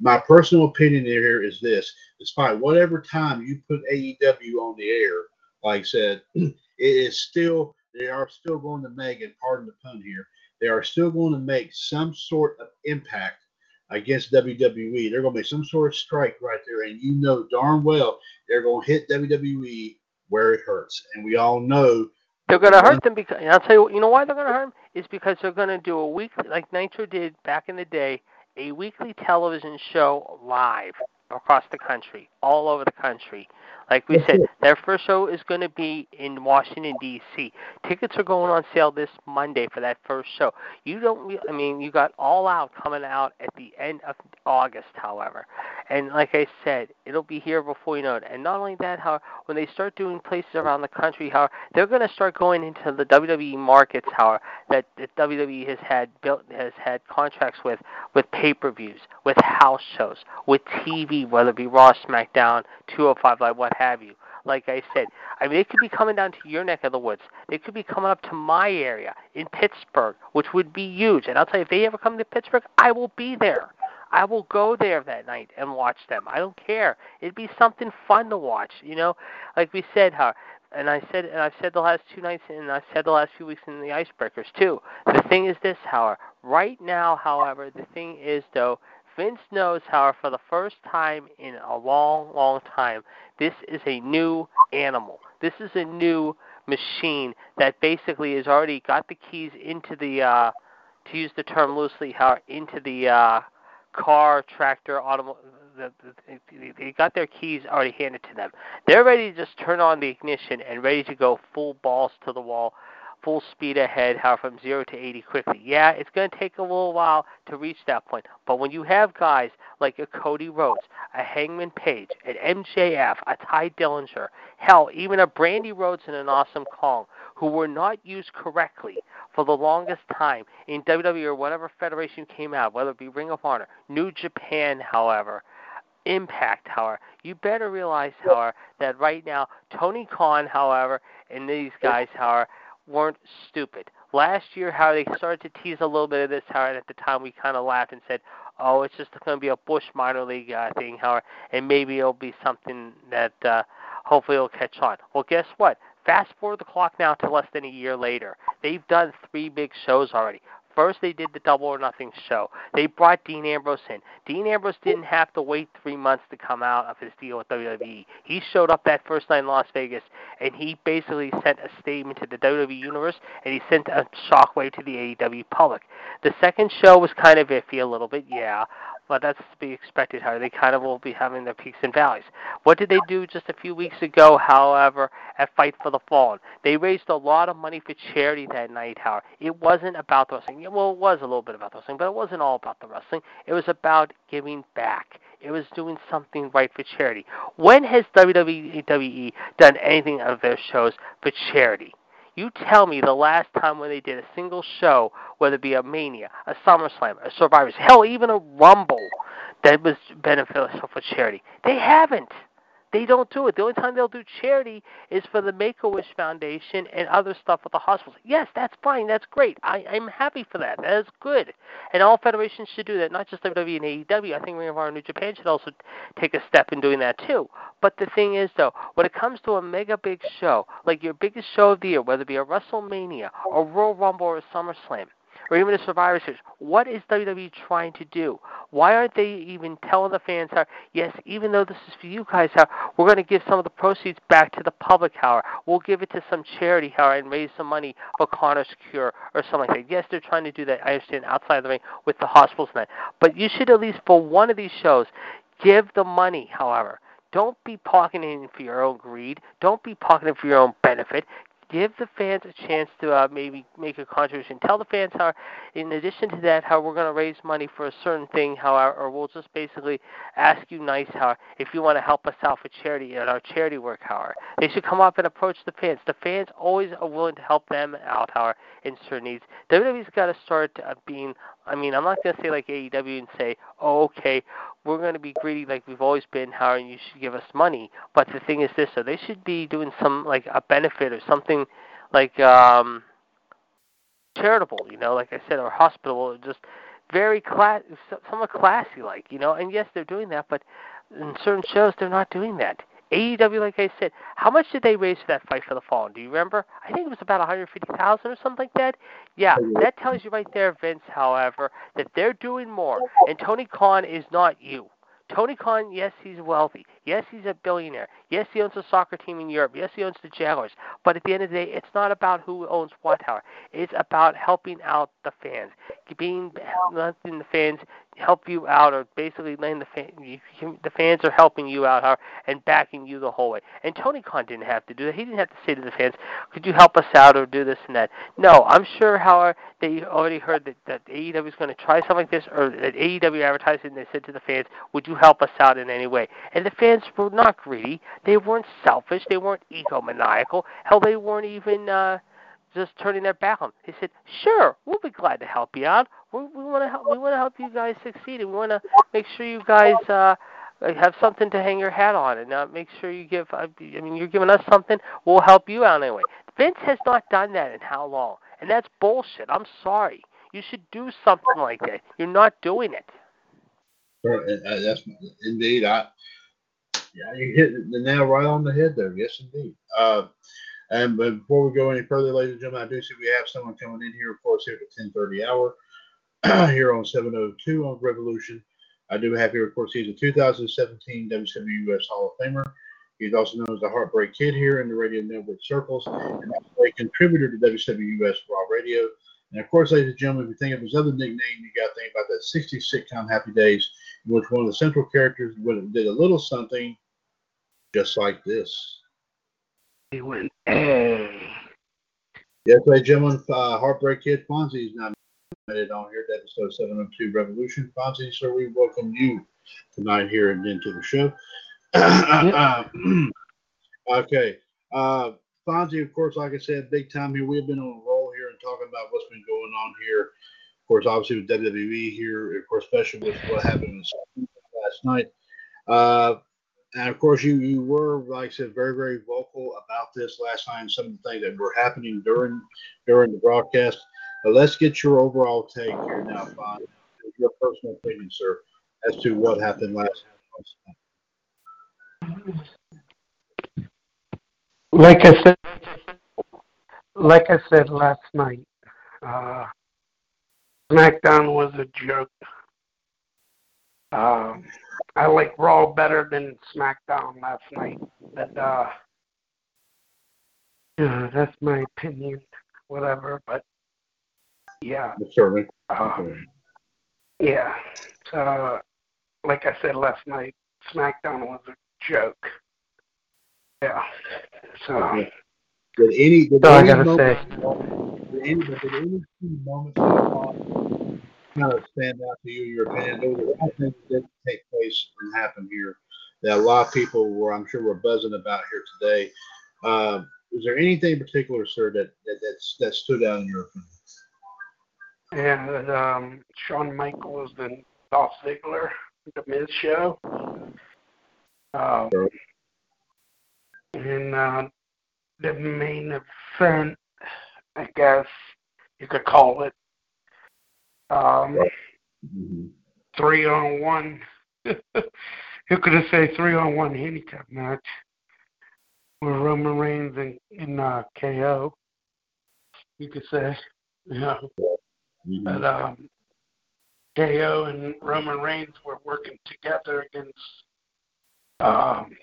[SPEAKER 2] My personal opinion here is this: despite whatever time you put AEW on the air, like I said, it is still they are still going to make, and pardon the pun here, they are still going to make some sort of impact against WWE. They're going to make some sort of strike right there, and you know darn well they're going to hit WWE where it hurts. And we all know
[SPEAKER 3] They're going to hurt mm-hmm. them because, and I'll tell you, you know why they're going to hurt them is because they're going to do a weekly, like Nitro did back in the day, a weekly television show live across the country, all over the country. Like we said, their first show is going to be in Washington D.C. Tickets are going on sale this Monday for that first show. You don't, I mean, you got All Out coming out at the end of August, however, and like I said, it'll be here before you know it. And not only that, how when they start doing places around the country, how they're going to start going into the WWE markets, how that, that WWE has had built has had contracts with with pay-per-views, with house shows, with TV, whether it be Raw, SmackDown, 205 Live, what have you. Like I said, I mean, they could be coming down to your neck of the woods. They could be coming up to my area in Pittsburgh, which would be huge. And I'll tell you, if they ever come to Pittsburgh, I will be there. I will go there that night and watch them. I don't care. It'd be something fun to watch, you know. Like we said, how and I said and I've said the last two nights and I've said the last few weeks in the icebreakers too. The thing is this, however, right now, however, the thing is though, Vince knows, however, for the first time in a long, long time, this is a new animal. This is a new machine that basically has already got the keys into the uh to use the term loosely, how into the uh car, tractor, automobile the, the, they got their keys already handed to them. They're ready to just turn on the ignition and ready to go full balls to the wall, full speed ahead, how from zero to eighty quickly. Yeah, it's going to take a little while to reach that point, but when you have guys like a Cody Rhodes, a Hangman Page, an MJF, a Ty Dillinger, hell, even a Brandi Rhodes and an Awesome Kong, who were not used correctly for the longest time in WWE or whatever federation came out, whether it be Ring of Honor, New Japan, however, Impact, however, you better realize, however, that right now Tony Khan, however, and these guys, however, weren't stupid. Last year, how they started to tease a little bit of this, however, at the time we kind of laughed and said, "Oh, it's just going to be a Bush minor league uh, thing, however, and maybe it'll be something that uh, hopefully it'll catch on." Well, guess what? Fast forward the clock now to less than a year later. They've done three big shows already. First, they did the Double or Nothing show. They brought Dean Ambrose in. Dean Ambrose didn't have to wait three months to come out of his deal with WWE. He showed up that first night in Las Vegas, and he basically sent a statement to the WWE universe, and he sent a shockwave to the AEW public. The second show was kind of iffy a little bit, yeah, but that's to be expected. How they kind of will be having their peaks and valleys. What did they do just a few weeks ago? However, at Fight for the Fallen, they raised a lot of money for charity that night. However, it wasn't about the wrestling. Well, it was a little bit about the wrestling, but it wasn't all about the wrestling. It was about giving back. It was doing something right for charity. When has WWE done anything of their shows for charity? You tell me the last time when they did a single show, whether it be a Mania, a SummerSlam, a Survivor, hell, even a Rumble, that was beneficial for charity. They haven't. They don't do it. The only time they'll do charity is for the Make a Wish Foundation and other stuff at the hospitals. Yes, that's fine. That's great. I, I'm happy for that. That is good. And all federations should do that, not just WWE and AEW. I think Ring of Honor New Japan should also take a step in doing that too. But the thing is, though, when it comes to a mega big show, like your biggest show of the year, whether it be a WrestleMania, a Royal Rumble, or a SummerSlam, or even a Survivor Series. What is WWE trying to do? Why aren't they even telling the fans how, yes, even though this is for you guys, how we're going to give some of the proceeds back to the public, how we'll give it to some charity, how and raise some money for Connor's Cure or something like that. Yes, they're trying to do that. I understand outside the ring with the hospitals and but you should at least for one of these shows give the money. However. Don't be pocketing for your own greed. Don't be pocketing for your own benefit give the fans a chance to uh, maybe make a contribution. Tell the fans how, in addition to that, how we're going to raise money for a certain thing, how, our, or we'll just basically ask you nice how if you want to help us out for charity at our charity work, how they should come up and approach the fans. The fans always are willing to help them out, how in certain needs. WWE's got to start uh, being. I mean, I'm not going to say like AEW and say, oh, okay, we're going to be greedy like we've always been, how and you should give us money. But the thing is this, so they should be doing some like a benefit or something like um charitable, you know, like I said, or hospital, just very class, somewhat classy, like you know. And yes, they're doing that, but in certain shows they're not doing that. AEW, like I said, how much did they raise for that fight for the Fallen? Do you remember? I think it was about 150,000 or something like that. Oh, yeah, that tells you right there, Vince. However, that they're doing more, and Tony Khan is not you. Tony Khan, yes, he's wealthy. Yes, he's a billionaire. Yes, he owns a soccer team in Europe. Yes, he owns the Jaguars. But at the end of the day, it's not about who owns what, Howard. It's about helping out the fans, being letting the fans help you out, or basically letting the fan, the fans are helping you out, Howard, and backing you the whole way. And Tony Khan didn't have to do that. He didn't have to say to the fans, "Could you help us out or do this and that?" No, I'm sure, Howard, they already heard that that AEW is going to try something like this, or that AEW advertised and they said to the fans, "Would you help us out in any way?" And the fans were not greedy. They weren't selfish. They weren't egomaniacal. Hell, they weren't even uh, just turning their back on. They said, "Sure, we'll be glad to help you out. We, we want to help. We want to help you guys succeed, and we want to make sure you guys." Uh, have something to hang your hat on, and uh, make sure you give. Uh, I mean, you're giving us something. We'll help you out anyway. Vince has not done that in how long, and that's bullshit. I'm sorry. You should do something like that. You're not doing it.
[SPEAKER 2] Uh, uh, That's indeed. I yeah, you hit the nail right on the head there. Yes, indeed. Uh, and but before we go any further, ladies and gentlemen, I do see we have someone coming in here, of course, here at the 10:30 hour here on 702 on Revolution. I do have here, of course, he's a 2017 WWS Hall of Famer. He's also known as the Heartbreak Kid here in the radio network circles, and also a contributor to WWS Raw Radio. And of course, ladies and gentlemen, if you think of his other nickname, you got to think about that 60 sitcom Happy Days, in which one of the central characters did a little something just like this.
[SPEAKER 4] He went, hey.
[SPEAKER 2] Yes, ladies and gentlemen, uh, Heartbreak Kid Fonzie is made it on here to episode 702 Revolution. Fonzie, sir, we welcome you tonight here and into the show. okay. Uh, Fonzie, of course, like I said, big time here. We've been on a roll here and talking about what's been going on here. Of course, obviously with WWE here, of course, especially with what happened last night. Uh, and of course, you you were, like I said, very very vocal about this last night and some of the things that were happening during during the broadcast. But let's get your overall take here now, Fonzie. Your personal opinion, sir, as to what happened last night.
[SPEAKER 4] Like I said, like I said last night, uh, SmackDown was a joke. Um, I like Raw better than SmackDown last night, but uh, yeah, that's my opinion. Whatever, but yeah,
[SPEAKER 2] Certainly.
[SPEAKER 4] um, yeah. So, like I said last night, SmackDown was a joke. Yeah. So
[SPEAKER 2] Did any did
[SPEAKER 4] that's all I
[SPEAKER 2] any
[SPEAKER 4] gotta say.
[SPEAKER 2] Did any, did any moments kind of stand out to you, your opinion? There was a lot of things that did take place and happen here that a lot of people were, I'm sure, were buzzing about here today. Um, is there anything in particular, sir, that that that's, that stood out in your opinion?
[SPEAKER 4] and um, Shawn Michaels and Dolph Ziggler, the Miz show. Um,
[SPEAKER 2] Sure.
[SPEAKER 4] and uh, the main event, I guess you could call it, um,
[SPEAKER 2] Right.
[SPEAKER 4] three on one. Who could have said three on one handicap match with Roman Reigns and, and uh, KO. You could say, yeah.
[SPEAKER 2] Mhm.
[SPEAKER 4] But um, KO and Roman Reigns were working together against. Um,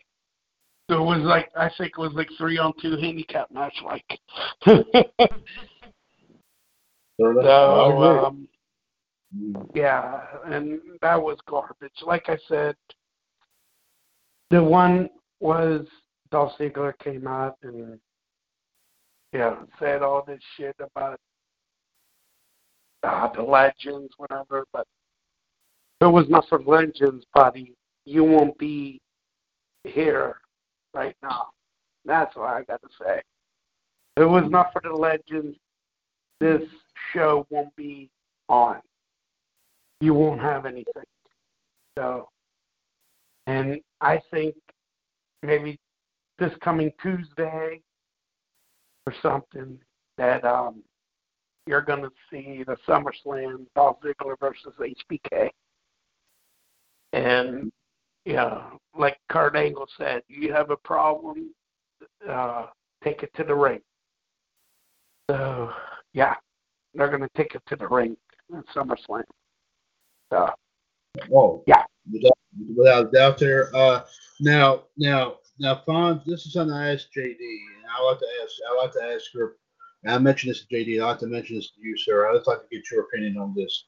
[SPEAKER 4] so it was like I think it was like three on two handicap match, like. So um. Yeah, and that was garbage. Like I said, the one was Dolph Ziggler came out and yeah said all this shit about uh, the legends, whatever. But if it was not for legends, buddy, you won't be here right now. That's what I got to say. If it was not for the legends, this show won't be on. You won't have anything. So, and I think maybe this coming Tuesday or something that um you're going to see the SummerSlam Dolph Ziggler versus HBK. And yeah, like Kurt Angle said, you have a problem, uh, take it to the ring. So yeah, they're going to take it to the ring at SummerSlam. So
[SPEAKER 2] Oh,
[SPEAKER 4] Yeah.
[SPEAKER 2] without, without a doubt there. Uh, now, now, now, Fonz, this is something I asked JD, and I like to ask, I like to ask her. And I mentioned this to JD. I like to mention this to you, sir. I'd just like to get your opinion on this,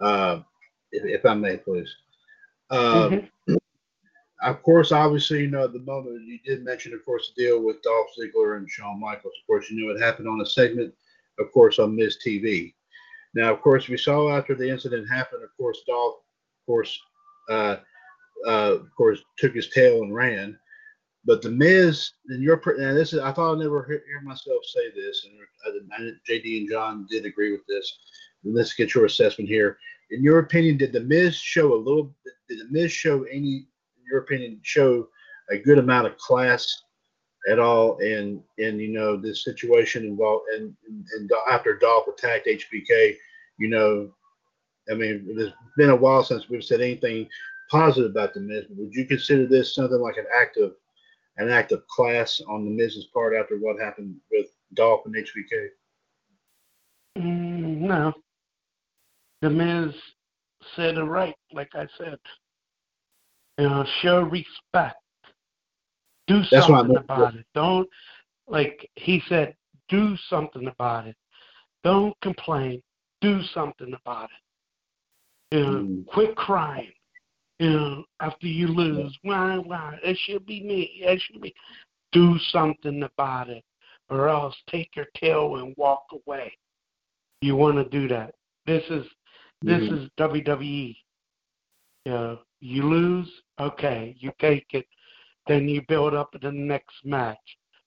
[SPEAKER 2] uh, if, if I may, please. Um,
[SPEAKER 4] mhm.
[SPEAKER 2] Of course, obviously, you know, at the moment you did mention, of course, the deal with Dolph Ziggler and Shawn Michaels. Of course, you know it happened on a segment, of course, on Miz TV. Now, of course, we saw after the incident happened, of course, Dolph, of course, uh, uh, of course, took his tail and ran. But the Miz, and your, and this is, I thought I'd never hear, hear myself say this, and I, I, JD and John did agree with this. Let's get your assessment here. In your opinion, did the Miz show a little? Did the Miz show any? In your opinion, show a good amount of class at all And and you know this situation involved and and, after Dolph attacked HBK, you know, I mean, it's been a while since we've said anything positive about the Miz. Would you consider this something like an act of an act of class on the Miz's part after what happened with Dolph and HBK?
[SPEAKER 4] Mm, no. The Miz said it right, like I said. You know, show respect. Do
[SPEAKER 2] That's
[SPEAKER 4] something about it. Don't like he said, do something about it. Don't complain. Do something about it. You know,
[SPEAKER 2] Mm.
[SPEAKER 4] quit crying. You know, after you lose, why, why? It should be me. It should be. Do something about it, or else take your tail and walk away. You want to do that. This is this
[SPEAKER 2] Mhm.
[SPEAKER 4] is WWE. You know, you lose, okay, you take it, then you build up to the next match.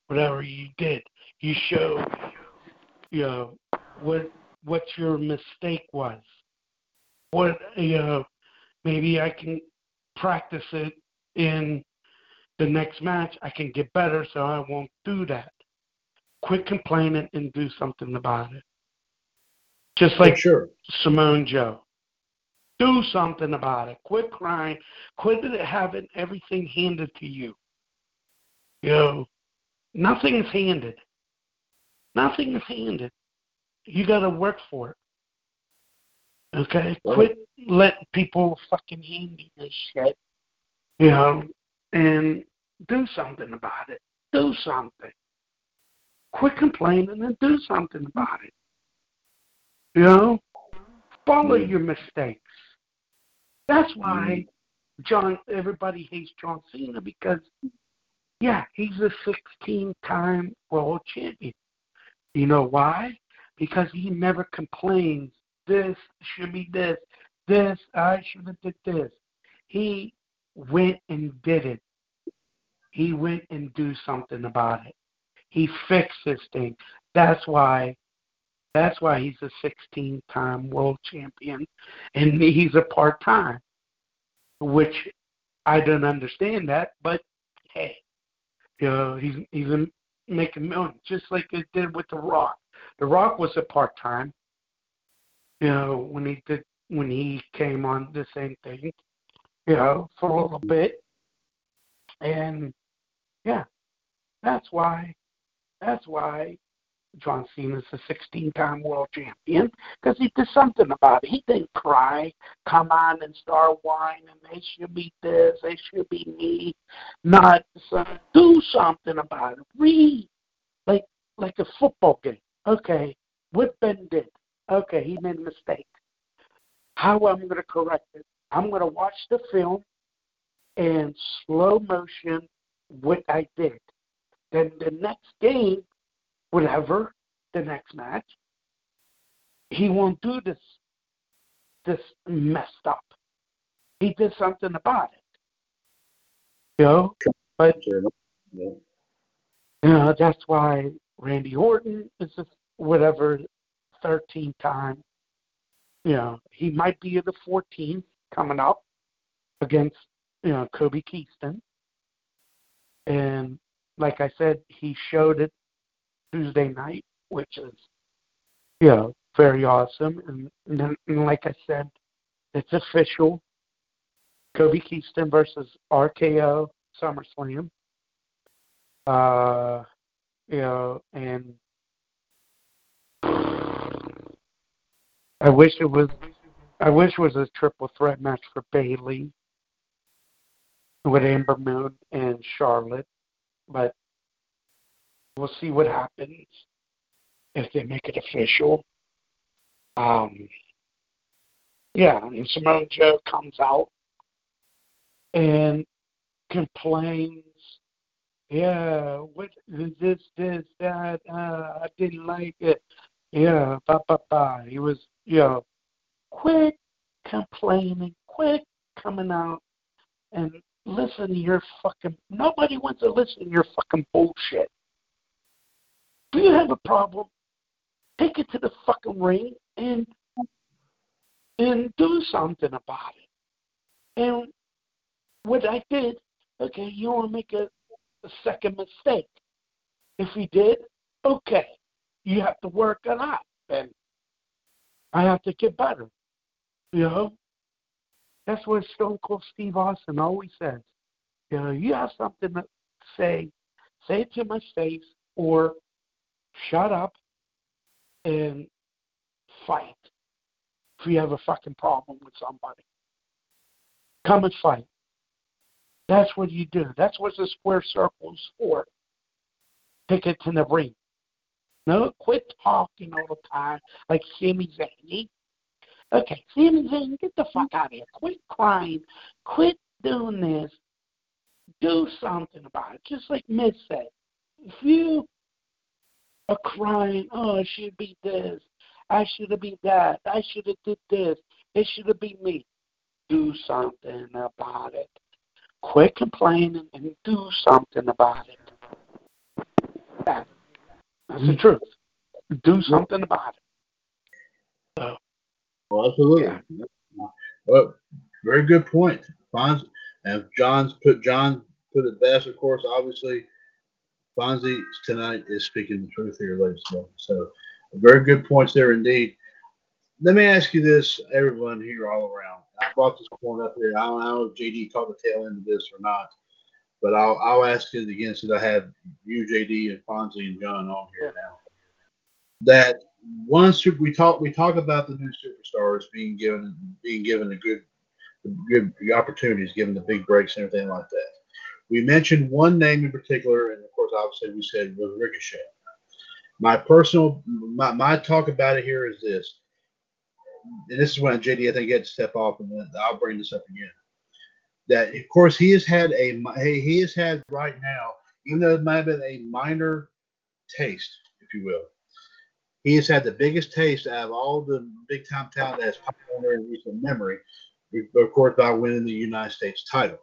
[SPEAKER 4] Whatever you did, you show, you know, what what your mistake was. What you know, maybe I can practice it in the next match. I can get better, so I won't do that. Quit complaining and do something about it. Just like
[SPEAKER 2] sure.
[SPEAKER 4] Samoa Joe. Do something about it. Quit crying. Quit having everything handed to you. You know, nothing is handed. Nothing is handed. You got to work for it. Okay?
[SPEAKER 2] Right.
[SPEAKER 4] Quit letting people fucking hand you this shit. You know, and do something about it. Do something. Quit complaining and do something about it. You know, follow hmm. your mistakes. That's why mm-hmm. John. Everybody hates John Cena because, yeah, he's a 16-time world champion. You know why? Because he never complains. This should be this. This I should have did this. He went and did it. He went and do something about it. He fixed this thing. That's why that's why he's a 16 time world champion and he's a part time, which I don't understand that, but hey, you know, he's, he's making millions, just like it did with The Rock. The Rock was a part time, you know, when he did, when he came on the same thing, you know, for a little bit. And yeah, that's why, that's why John Cena's a 16-time world champion because he did something about it. He didn't cry, come on and start whining. They should be this, they should be me. Not some, do something about it. Read like like a football game. Okay, what Ben did. Okay, he made a mistake. How I'm going to correct it? I'm going to watch the film and slow motion what I did. Then the next game whatever the next match, he won't do this this messed up. He did something about it. You know? But you know, that's why Randy Orton is a whatever thirteen time. You know, he might be the fourteenth coming up against, you know, Kofi Kingston. And like I said, he showed it Tuesday night, which is, you know, very awesome. And, and then, and like I said, it's official. Kofi Kingston versus RKO SummerSlam. Uh, you know, and I wish it was. I wish it was a triple threat match for Bayley with Ember Moon and Charlotte, but We'll see what happens if they make it official. Um, yeah, and Samoa Joe comes out and complains. Yeah, what this, this, that? Uh, I didn't like it. Yeah, ba ba ba. He was, you know, quit complaining, quit coming out and listen to your fucking. Nobody wants to listen to your fucking bullshit. Do you have a problem? Take it to the fucking ring and and do something about it. And what I did, okay, you want to make a, a second mistake. If he did, okay, you have to work it out. And I have to get better. You know, that's what Stone Cold Steve Austin always says. You know, you have something to say, say it to my face, or shut up and fight if you have a fucking problem with somebody. Come and fight. That's what you do. That's what the square circle is for. Take it to the ring. No, quit talking all the time like Sami Zayn. Okay, Sami Zayn, get the fuck out of here. Quit crying. Quit doing this. Do something about it. Just like Miz said. If you are crying, oh, it should be this, I should have been that, I should have did this, it should have been me. Do something about it. Quit complaining and do something about it. That's the mm. truth. Do something about it. So,
[SPEAKER 2] Well, absolutely.
[SPEAKER 4] Yeah.
[SPEAKER 2] Well, very good point. Fonz, and John's put John put it best. Of course, obviously, Fonzie tonight is speaking the truth here, ladies and gentlemen. So, very good points there indeed. Let me ask you this, everyone here all around. I brought this point up here. I don't, I don't know if JD caught the tail end of this or not, but I'll I'll ask it again since I have you, JD, and Fonzie and John on here now. That once we talk we talk about the new superstars being given being given a good good opportunities, given the big breaks and everything like that. We mentioned one name in particular, and of course, obviously, we said was Ricochet. My personal my, my talk about it here is this, and this is when JD I think had to step off, and I'll bring this up again. That of course he has had a he has had right now, even though it might have been a minor taste, if you will. He has had the biggest taste out of all the big time talent that's popped on in recent memory, of course, by winning the United States title.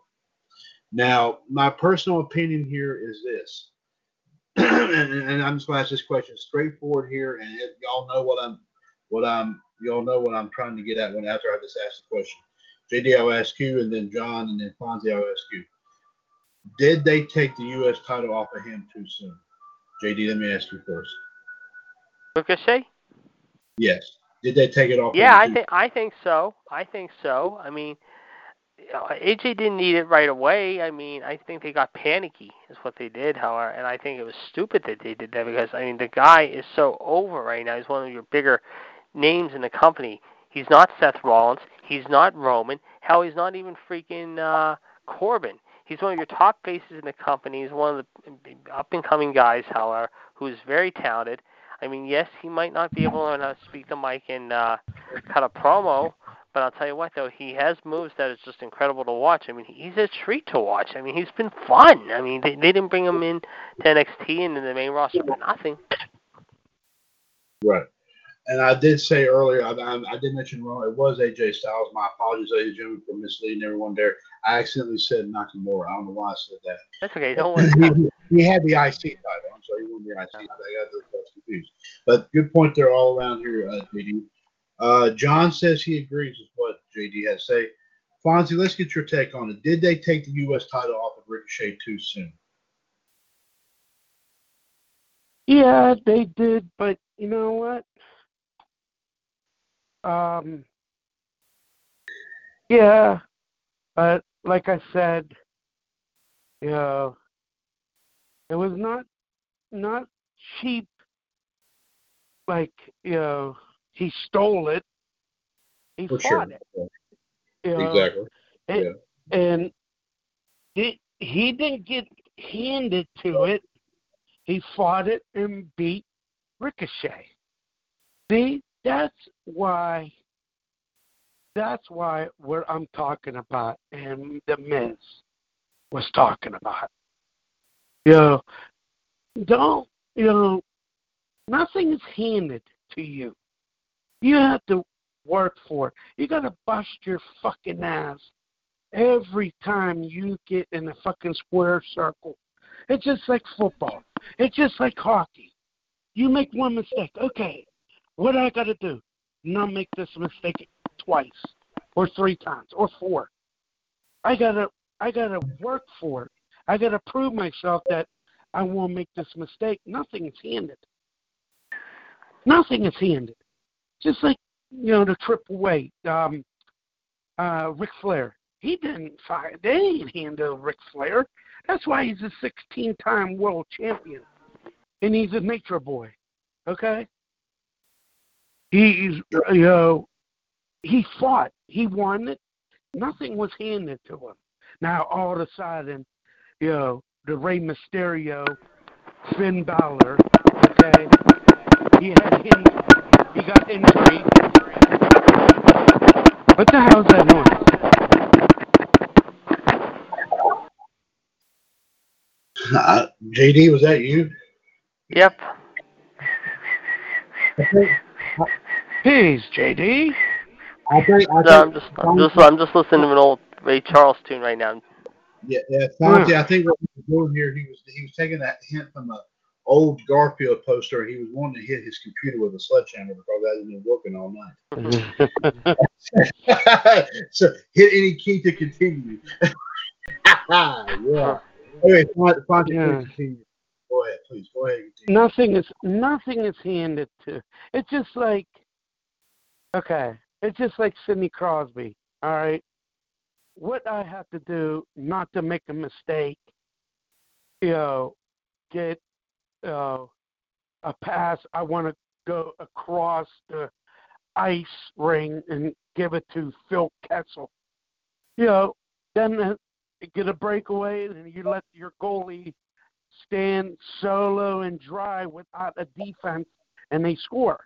[SPEAKER 2] Now, my personal opinion here is this, and, and I'm just going to ask this question straightforward here, and it, y'all know what I'm, what I'm, y'all know what I'm trying to get at when after I just asked the question. JD, I'll ask you, and then John, and then Fonzie, I'll ask you. Did they take the U.S. title off of him too soon? JD, let me ask you first.
[SPEAKER 3] Ricochet?
[SPEAKER 2] Yes. Did they take it off?
[SPEAKER 3] Yeah,
[SPEAKER 2] of
[SPEAKER 3] I think I think so. I think so. I mean, AJ didn't need it right away. I mean, I think they got panicky is what they did, however, and I think it was stupid that they did that because I mean the guy is so over right now. He's one of your bigger names in the company. He's not Seth Rollins. He's not Roman. Hell, he's not even freaking uh, Corbin. He's one of your top faces in the company. He's one of the up and coming guys, however, who's very talented. I mean, yes, he might not be able to speak the mic and uh, cut a promo, but I'll tell you what, though, he has moves that is just incredible to watch. I mean, he's a treat to watch. I mean, he's been fun. I mean, they, they didn't bring him in to NXT and in the main roster for nothing.
[SPEAKER 2] Right. And I did say earlier, I, I, I did mention wrong. It was AJ Styles. My apologies, ladies and gentlemen, for misleading everyone there. I accidentally said Nakamura. I don't know why I said that.
[SPEAKER 3] That's okay. Don't worry.
[SPEAKER 2] he, he had the IC title. I'm sorry, he won the IC title. I got those confused. But good point there all around here, uh, JD. Uh, John says he agrees with what JD has to say. Fonzie, let's get your take on it. Did they take the U.S. title off of Ricochet too soon?
[SPEAKER 4] yeah, they did, but you know what? Um, yeah, but like I said, you know, it was not not cheap. Like you know, he stole it. He
[SPEAKER 2] For
[SPEAKER 4] fought
[SPEAKER 2] sure.
[SPEAKER 4] it. You know,
[SPEAKER 2] Exactly.
[SPEAKER 4] and, and he, he didn't get handed to it. He fought it and beat Ricochet. See, that's why. That's why what I'm talking about, and the Miz was talking about. You know, don't you know? Nothing is handed to you. You have to work for it. You got to bust your fucking ass every time you get in a fucking square circle. It's just like football. It's just like hockey. You make one mistake. Okay, what do I got to do? Not make this mistake twice or three times or four. I gotta, I gotta work for it. I gotta prove myself that I won't make this mistake. Nothing is handed. Nothing is handed. Just like you know the triple weight. Um, uh, Ric Flair. He didn't fire. They ain't handle Ric Flair. That's why he's a 16-time world champion, and he's a nature boy. Okay. He's you know he fought. He won it. Nothing was handed to him. Now all of a sudden, you know, the Rey Mysterio, Finn Balor, okay, he had him. He got injury. What the hell is that noise?
[SPEAKER 2] Uh, JD, was that you?
[SPEAKER 3] Yep.
[SPEAKER 4] Please, JD.
[SPEAKER 2] I think, I
[SPEAKER 3] No, I'm just, I'm just, I'm just listening to an old Ray Charles tune right now.
[SPEAKER 2] Yeah, yeah, Fonzie, I think what he was doing here, he was he was taking that hint from a old Garfield poster. He was wanting to hit his computer with a sledgehammer because that had been working all night. Mm-hmm. so hit any key to continue. yeah. Fonzie, Fonzie,
[SPEAKER 4] Yeah.
[SPEAKER 2] continue. Go ahead, please. Go ahead. continue.
[SPEAKER 4] nothing is nothing is handed to. It's just like okay. It's just like Sidney Crosby. All right. What I have to do not to make a mistake, you know, get uh, a pass. I want to go across the ice ring and give it to Phil Kessel. You know, then get a breakaway and you let your goalie stand solo and dry without a defense and they score.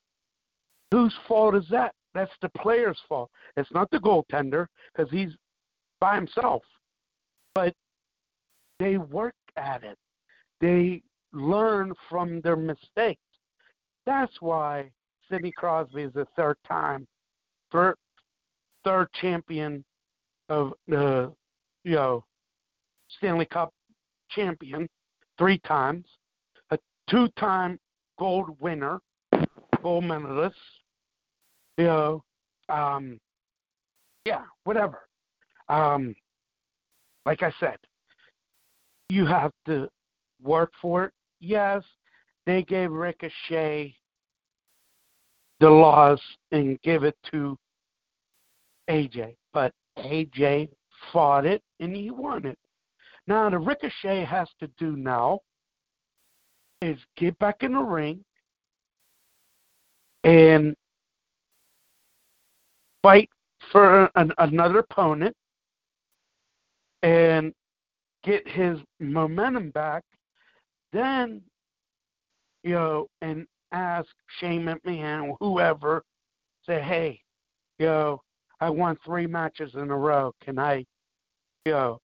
[SPEAKER 4] Whose fault is that? That's the player's fault. It's not the goaltender because he's by himself. But they work at it. They learn from their mistakes. That's why Sidney Crosby is the third time, third, third champion of the, you know, Stanley Cup champion three times, a two-time gold winner, gold medalist. You know, um, yeah, whatever. Um, like I said, you have to work for it. Yes, they gave Ricochet the loss and give it to AJ, but AJ fought it and he won it. Now, the Ricochet has to do now is get back in the ring and fight for an, another opponent and get his momentum back. Then, you know, and ask Shane McMahon or whoever, say, hey, you know, I won three matches in a row. Can I, you know,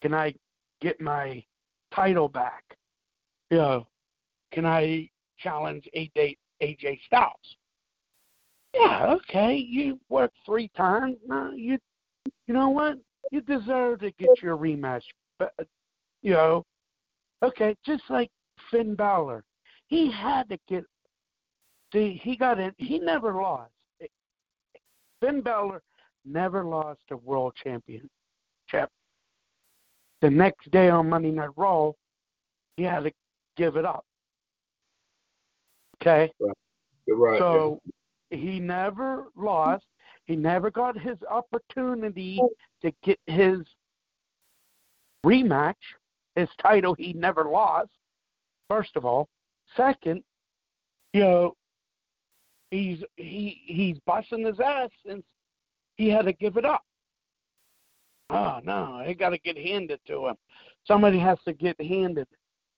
[SPEAKER 4] can I get my title back? You know, can I challenge AJ, AJ Styles? Yeah, okay. You worked three times. You, you know what? You deserve to get your rematch. But you know, okay, just like Finn Balor, he had to get. See, he got in. He never lost. Finn Balor never lost a world championship. The next day on Monday Night Raw, he had to give it up. Okay?
[SPEAKER 2] You're right.
[SPEAKER 4] So he never lost. He never got his opportunity to get his rematch, his title he never lost, first of all. Second, you know, he's he he's busting his ass since he had to give it up. Oh no, it got to get handed to him. Somebody has to get handed.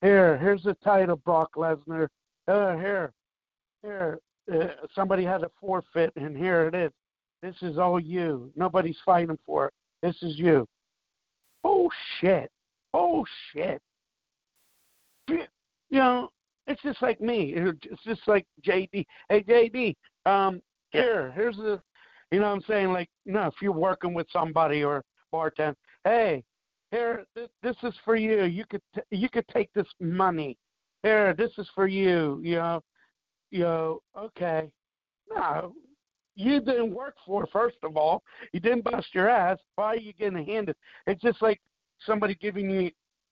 [SPEAKER 4] Here, here's the title, Brock Lesnar. Uh, here, here. Uh, somebody had a forfeit, and here it is. This is all you. Nobody's fighting for it. This is you. Oh shit. Oh shit. You know, it's just like me. It's just like JD. Hey JD, um, here, here's the, you know, what I'm saying like, you know, if you're working with somebody or bartend, hey, here, this, this is for you. You could t- you could take this money. Here, this is for you. You know, you know, okay. No, you didn't work for first of all. You didn't bust your ass. Why are you getting handed? It's just like somebody giving you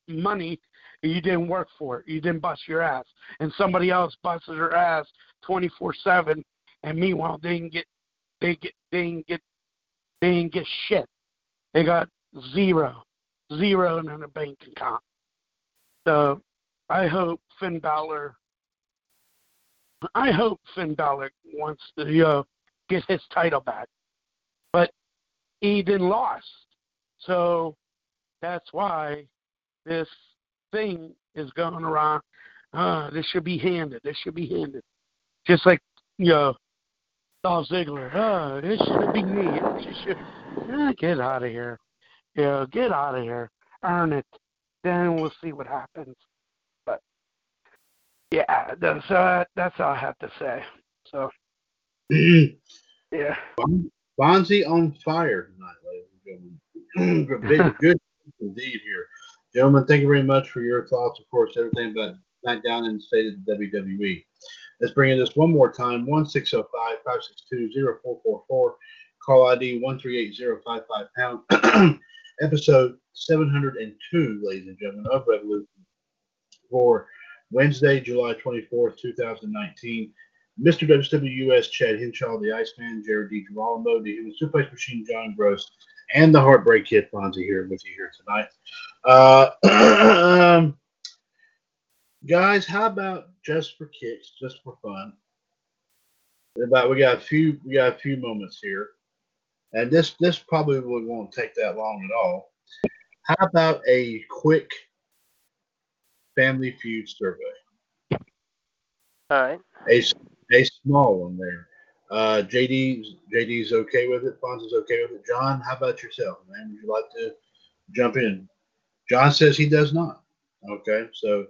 [SPEAKER 4] money and you didn't work for it. You didn't bust your ass. And somebody else busted their ass twenty four seven and meanwhile they didn't get they get they didn't get They didn't get shit. They got zero, zero in their bank account. So I hope Finn Balor. I hope Finn Balor wants to uh, get his title back, but he didn't lost. So that's why this thing is going around. Uh, this should be handed. This should be handed. Just like you know, Dolph Ziggler. Uh, this should be me. This should. Uh, get out of here. You know, get out of here. Earn it. Then we'll see what happens. But yeah, that's uh, that's all I have to say. So yeah.
[SPEAKER 2] Fonzie on fire tonight, ladies and gentlemen. Good indeed here. Gentlemen, thank you very much for your thoughts. Of course, everything about SmackDown and the state of the WWE. Let's bring in this one more time 1605 562 0444. Call ID 138055 pound. Episode 702, ladies and gentlemen, of Revolution for Wednesday, July 24th, 2019. Mr. WWS Chad Hinshaw, the Iceman, Jared DiGirolamo, the Human Suplex Machine, John Gross, and the Heartbreak Kid Fonzie here with you here tonight. Uh, um, guys, how about just for kicks, just for fun? About we got a few we got a few moments here, and this this probably won't take that long at all. How about a quick Family Feud survey?
[SPEAKER 3] All right.
[SPEAKER 2] A, a small one there. Uh, JD's JD's okay with it. Fonz's okay with it. John, how about yourself, man? Would you like to jump in? John says he does not. Okay, so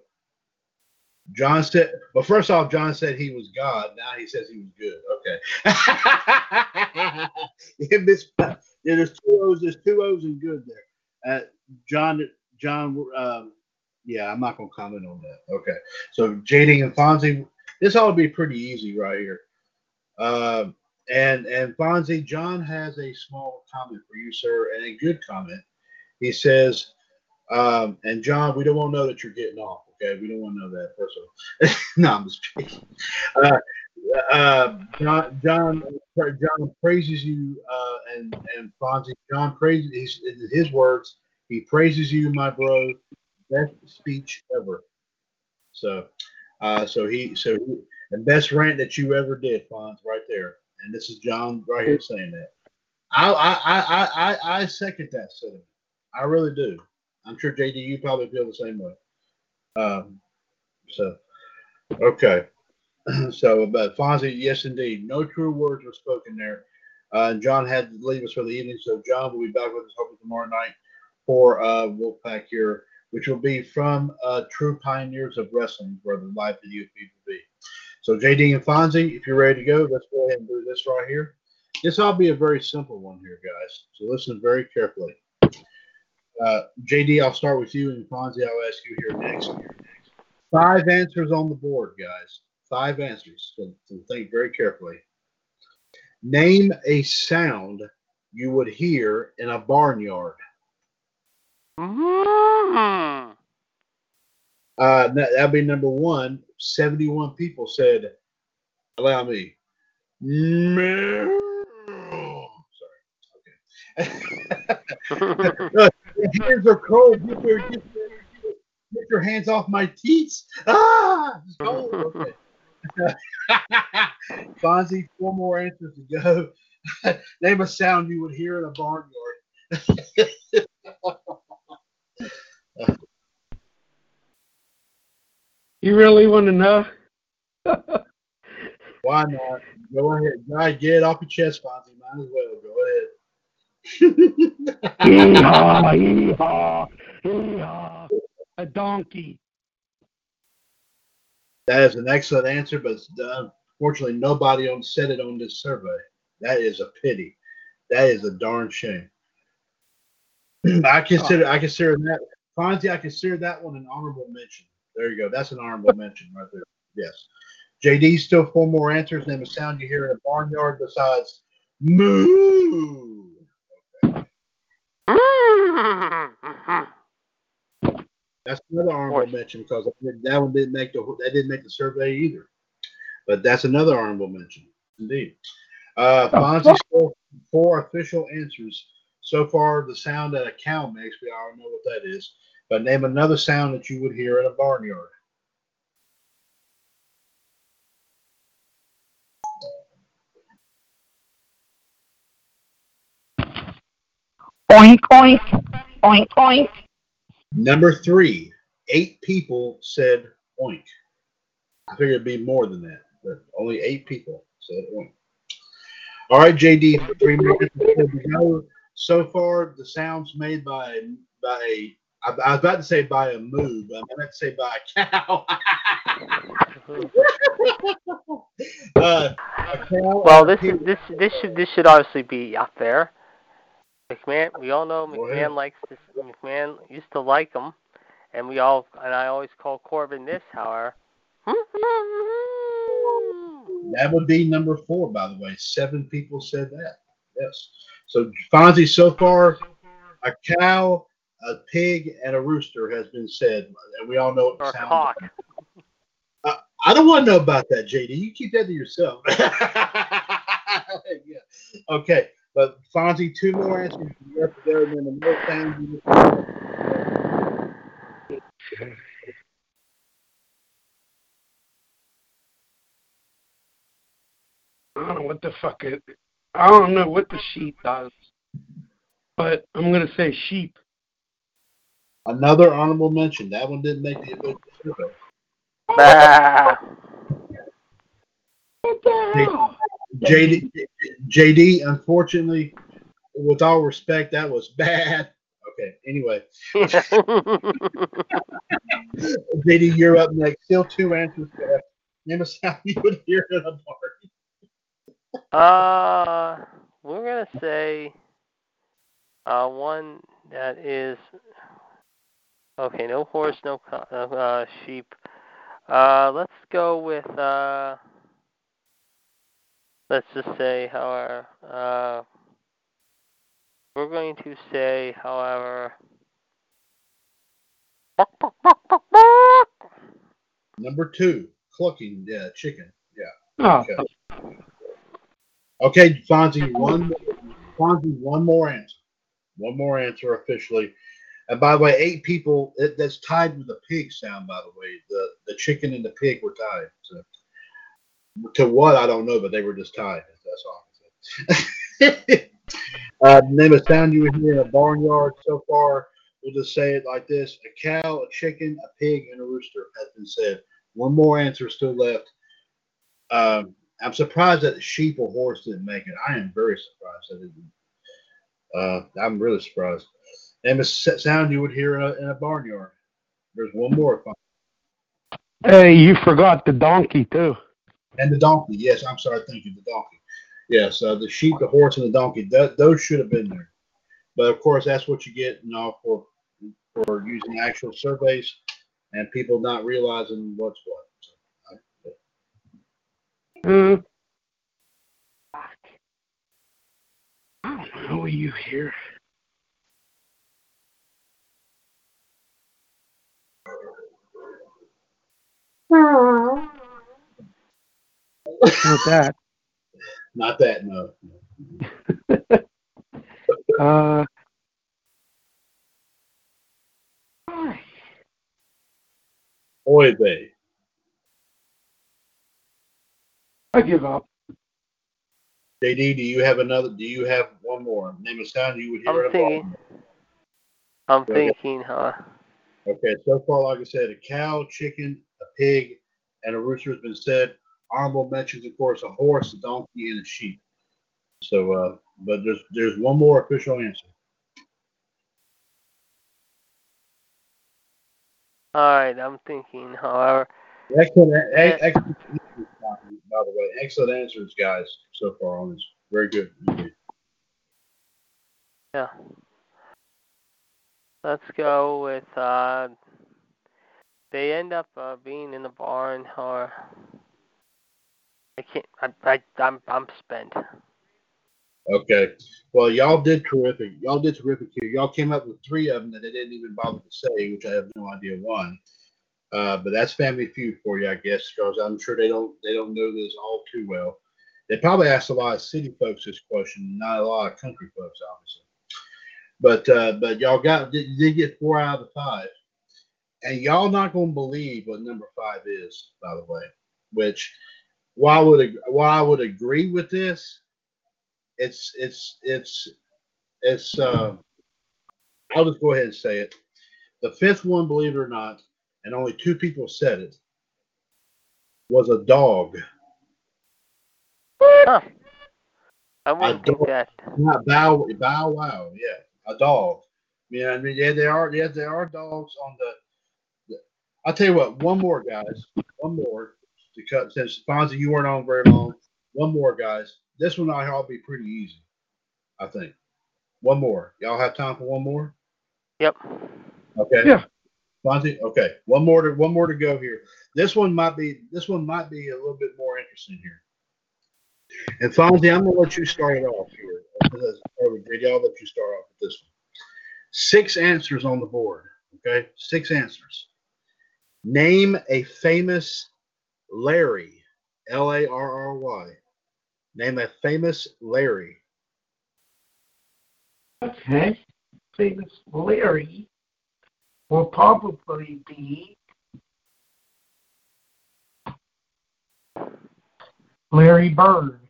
[SPEAKER 2] John said, well, first off, John said he was God. Now he says he was good. Okay. yeah, there's two O's. There's two O's and good there. Uh, John, John, um, yeah, I'm not gonna comment on that. Okay. So JD and Fonzie, this ought to be pretty easy right here. Um, and and Fonzie, John has a small comment for you, sir, and a good comment. He says, um, and John, we don't want to know that you're getting off. Okay, we don't want to know that. First of all, no, I'm just kidding. Uh, uh, John, John, John praises you, uh, and and Fonzie, John praises his, his words. He praises you, my bro. Best speech ever. So, uh, so he, so he, the best rant that you ever did, Fonz, right there. And this is John right here saying that. I, I, I, I, I second that sentiment. I really do. I'm sure JD, you probably feel the same way. Um, so, okay. so, but Fonzie, yes, indeed. No true words were spoken there. Uh, and John had to leave us for the evening. So, John will be back with us hopefully tomorrow night for uh, Wolfpack here, which will be from uh, True Pioneers of Wrestling, where the live video feed will be. So, JD and Fonzie, if you're ready to go, let's go ahead and do this right here. This will be a very simple one here, guys. So, listen very carefully. Uh, JD, I'll start with you, and Fonzie, I'll ask you here next. Five answers on the board, guys. Five answers. So, so think very carefully. Name a sound you would hear in a barnyard.
[SPEAKER 3] Mm.
[SPEAKER 2] Uh, that, that'd be number one. 71 people said, allow me. Sorry. Okay. Hands are cold. Get your, get your, get your hands off my teeth. Ah, cold. Okay. Fonzie, four more answers to go. Name a sound you would hear in a barnyard.
[SPEAKER 4] You really want to know?
[SPEAKER 2] Why not? Go ahead. Go. Get it off your chest, Fonzie. Might as well. Go ahead.
[SPEAKER 4] Yeehaw, yeehaw, yeehaw. A donkey.
[SPEAKER 2] That is an excellent answer, but unfortunately, nobody on said it on this survey. That is a pity. That is a darn shame. I consider I consider that Fonzie. I consider that one an honorable mention. There you go. That's an honorable mention right there. Yes. JD still four more answers. Name a sound you hear in a barnyard besides moo. That's another honorable mention because that one didn't make the that didn't make the survey either. But that's another honorable mention, indeed. Uh, Fonzie still four official answers. So far, the sound that a cow makes, we all know what that is. But name another sound that you would hear in a barnyard.
[SPEAKER 4] Oink oink oink oink.
[SPEAKER 2] Number three, eight people said oink. I figured it'd be more than that, but only eight people said oink. All right, JD, three minutes before we go. So far, the sounds made by by a I, I was about to say by a moo, but I meant to say by a cow. uh, a cow
[SPEAKER 3] Well, this is this this should this should obviously be up there. McMahon, we all know McMahon likes this. McMahon used to like him, and we all and I always call Corbin this, however.
[SPEAKER 2] That would be number four, by the way. Seven people said that. Yes. So Fonzie, so far, a cow, a pig, and a rooster has been said, and we all know it.
[SPEAKER 3] Or
[SPEAKER 2] sounds
[SPEAKER 3] cock.
[SPEAKER 2] are. I don't want to know about that, JD. You keep that to yourself. yeah. Okay, but Fonzie, two more answers. You have to go, and then the more sounds you
[SPEAKER 4] I don't know what the fuck it. I don't know what the sheep does, but I'm gonna say sheep.
[SPEAKER 2] Another honorable mention. That one didn't make the official survey.
[SPEAKER 3] Bah.
[SPEAKER 4] What the hell?
[SPEAKER 2] JD, JD, unfortunately, with all respect, that was bad. Okay, anyway, JD, you're up next. Still two answers left. Name a sound you would hear in a bar.
[SPEAKER 3] uh, we're gonna say uh one that is okay. No horse, no uh, uh, sheep. Uh, let's go with uh. Let's just say, however, uh, we're going to say, however.
[SPEAKER 2] Number two, clucking yeah, chicken. Yeah.
[SPEAKER 4] Oh,
[SPEAKER 2] Okay. Okay, Fonzie, one Fonzie, one more answer. One more answer officially. And by the way, eight people it, that's tied with the pig sound, by the way. The the chicken and the pig were tied. So to what I don't know, but they were just tied. That's all. Uh, name a sound you would hear in a barnyard so far. We'll just say it like this: a cow, a chicken, a pig, and a rooster has been said. One more answer still left. Um, I'm surprised that the sheep or horse didn't make it. I am very surprised that it. Uh, I'm really surprised. Name a sound you would hear in a, in a barnyard. There's one more.
[SPEAKER 4] hey, you forgot the donkey too.
[SPEAKER 2] And the donkey. Yes, I'm sorry. Thank you. The donkey. Yes, uh, the sheep, the horse, and the donkey. Th- those should have been there. But of course, that's what you get, you know, for for using actual surveys and people not realizing what's what. So, I-
[SPEAKER 4] Hmm. I don't know you here. Not that.
[SPEAKER 2] not that. No.
[SPEAKER 4] Uh,
[SPEAKER 2] Oy vey.
[SPEAKER 4] I give up.
[SPEAKER 2] JD, do you have another? Do you have one more? Name a sound you would hear.
[SPEAKER 3] I'm thinking.
[SPEAKER 2] barnyard.
[SPEAKER 3] I'm
[SPEAKER 2] Okay.
[SPEAKER 3] thinking, huh?
[SPEAKER 2] Okay, so far, like I said, a cow, chicken, a pig, and a rooster has been said. Honorable mentions, of course, a horse, a donkey, and a sheep. So, uh, but there's there's one more official answer.
[SPEAKER 3] All right, I'm thinking, however.
[SPEAKER 2] Excellent, excellent by the way. Excellent answers, guys, so far on this. Very good.
[SPEAKER 3] Yeah. Let's go with uh they end up uh, being in the barn or I can't I I I'm I'm spent.
[SPEAKER 2] Okay. Well, y'all did terrific. Y'all did terrific here. Y'all came up with three of them that they didn't even bother to say, which I have no idea why. Uh, but that's Family Feud for you, I guess, because I'm sure they don't they don't know this all too well. They probably asked a lot of city folks this question, not a lot of country folks, obviously. But uh, but y'all got did, did get four out of the five, and y'all not gonna believe what number five is, by the way. Which, while I would while I would agree with this, it's it's it's it's. Uh, I'll just go ahead and say it. The fifth one, believe it or not, and only two people said it, was a dog.
[SPEAKER 3] Huh. I wouldn't that.
[SPEAKER 2] Not bow bow wow, yeah, a dog. Yeah, I mean, yeah, there are yeah, there are dogs on the. the I'll tell you what, one more guys, one more to cut since Fonzie you weren't on very long. One more guys, this one I'll be pretty easy, I think. One more, y'all have time for one more?
[SPEAKER 3] Yep.
[SPEAKER 2] Okay.
[SPEAKER 4] Yeah.
[SPEAKER 2] Fonzie, okay, one more to one more to go here. This one might be this one might be a little bit more interesting here. And Fonzie, I'm gonna let you start it off here. Because I'll let you start off with this one. Six answers on the board. Okay, six answers. Name a famous Larry. L A R R Y. Name a famous Larry.
[SPEAKER 4] Okay. Famous Larry will probably be Larry Bird.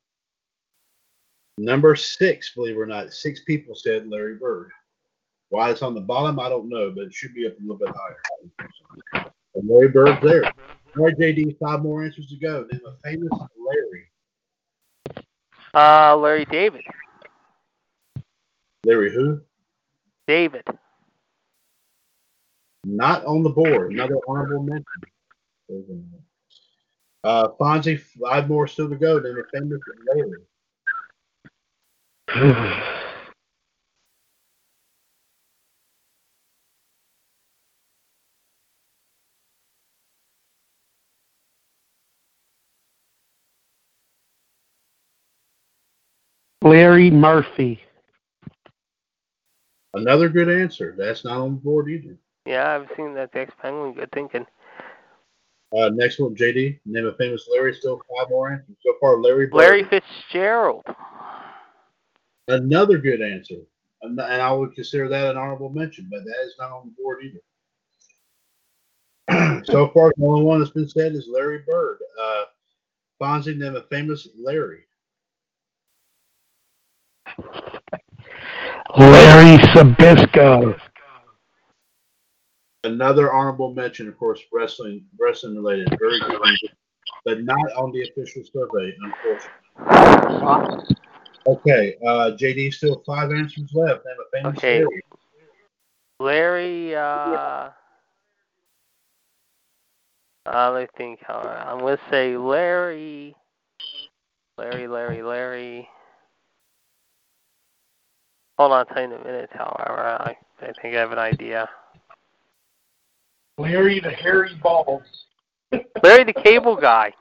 [SPEAKER 2] Number six, believe it or not, six people said Larry Bird. Why it's on the bottom, I don't know, but it should be up a little bit higher. And Larry Bird's there. All right, JD, five more answers to go. Name a famous Larry.
[SPEAKER 3] Uh, Larry David.
[SPEAKER 2] Larry who?
[SPEAKER 3] David.
[SPEAKER 2] Not on the board. Another honorable mention. Uh, Fonzie, five more still to go. Name a famous Larry.
[SPEAKER 4] Larry Murphy.
[SPEAKER 2] Another good answer. That's not on the board either.
[SPEAKER 3] Yeah, I've seen that ex penguin. Good thinking.
[SPEAKER 2] Uh, next one, JD. Name a famous Larry. Still five more answers. So far, Larry Bird.
[SPEAKER 3] Larry Fitzgerald.
[SPEAKER 2] Another good answer. And and I would consider that an honorable mention, but that is not on the board either. so far, the only one that's been said is Larry Bird. Uh, Fonzie, name a famous Larry.
[SPEAKER 4] Larry Zbyszko.
[SPEAKER 2] Another honorable mention, of course, wrestling, wrestling related. Very good, but not on the official survey, unfortunately. Okay, uh, JD, still five answers left. Name a famous
[SPEAKER 3] Okay.
[SPEAKER 2] Larry.
[SPEAKER 3] Larry, uh, uh, let me think. How, I'm going to say Larry, Larry, Larry, Larry. Hold on, I'll tell you in a minute, however. I, I think I have an idea.
[SPEAKER 4] Larry the Hairy Balls.
[SPEAKER 3] Larry the Cable Guy.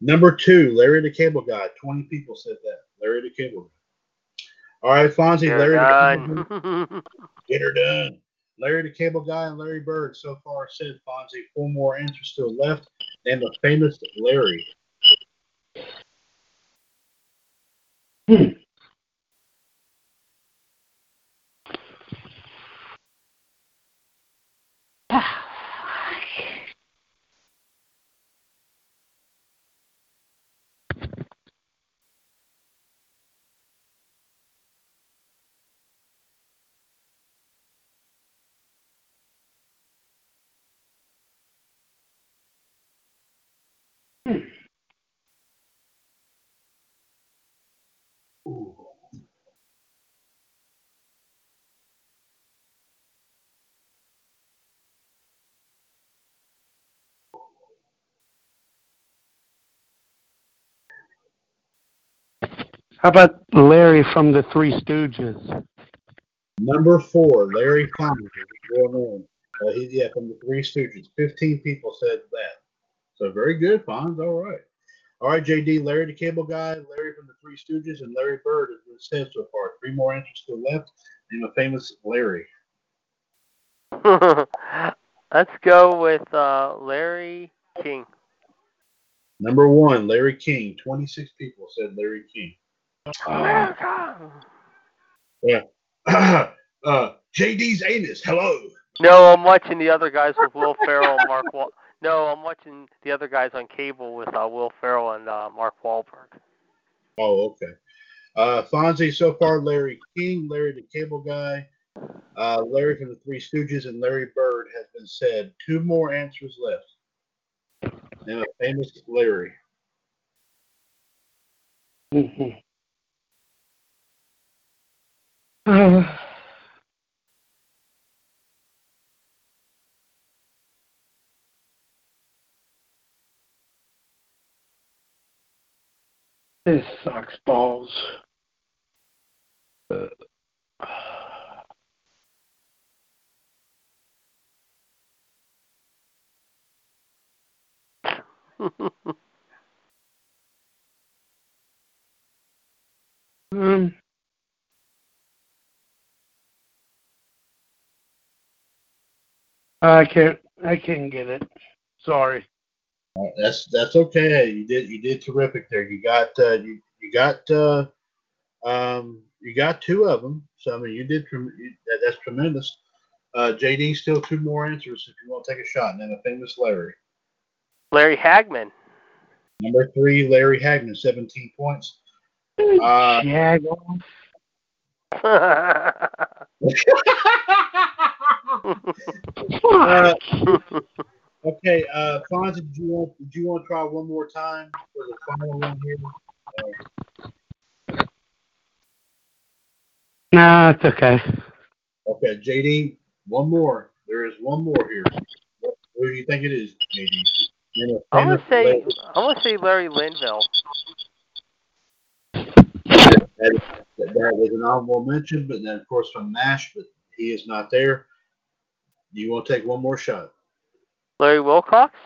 [SPEAKER 2] Number two, Larry the Cable Guy. Twenty people said that. Larry the Cable Guy. All right, Fonzie,
[SPEAKER 3] They're
[SPEAKER 2] Larry the Cable Guy. Get her done. Larry the Cable Guy and Larry Bird so far said Fonzie. Four more answers still left. And the famous Larry. Ooh.
[SPEAKER 4] How about Larry from the Three Stooges?
[SPEAKER 2] Number four, Larry Fonzie. Well known. Uh, he, yeah, from the Three Stooges. Fifteen people said that. So very good, Fonz. All right. All right, JD, Larry the Cable Guy, Larry from the Three Stooges, and Larry Bird has been said so far. Three more answers still left. Name a famous Larry.
[SPEAKER 3] Let's go with uh, Larry King.
[SPEAKER 2] Number one, Larry King. 26 people said Larry King.
[SPEAKER 3] America.
[SPEAKER 2] Yeah. uh, JD's anus. Hello.
[SPEAKER 3] No, I'm watching the other guys with Will Ferrell and Mark. Wal- no, I'm watching the other guys on cable with uh, Will Ferrell and uh, Mark Wahlberg.
[SPEAKER 2] Oh, okay. Uh, Fonzie so far, Larry King, Larry the Cable Guy, uh, Larry from the Three Stooges, and Larry Bird has been said. Two more answers left. And a famous Larry.
[SPEAKER 4] Mhm. This sucks balls. Uh, um, I can't. I can't get it. Sorry.
[SPEAKER 2] Uh, that's that's okay. You did you did terrific there. You got uh, you you got uh, um, you got two of them. So I mean, you did trem- you, that, that's tremendous. Uh, JD still two more answers if you want to take a shot. And then a famous Larry.
[SPEAKER 3] Larry Hagman.
[SPEAKER 2] Number three, Larry Hagman, 17 points. Uh,
[SPEAKER 4] Jag off.
[SPEAKER 2] Uh, okay, uh, Fonzie, did you want did you want to try one more time for the final one here? Uh,
[SPEAKER 4] Nah, it's okay.
[SPEAKER 2] okay, JD, one more. There is one more here. What, what do you think it is, JD? And a
[SPEAKER 3] I'm gonna say
[SPEAKER 2] Larry-
[SPEAKER 3] I'm gonna say Larry Linville.
[SPEAKER 2] that, that, that was an honorable mention, but then of course from M*A*S*H, but he is not there. You want to take one more shot?
[SPEAKER 3] Larry Wilcox.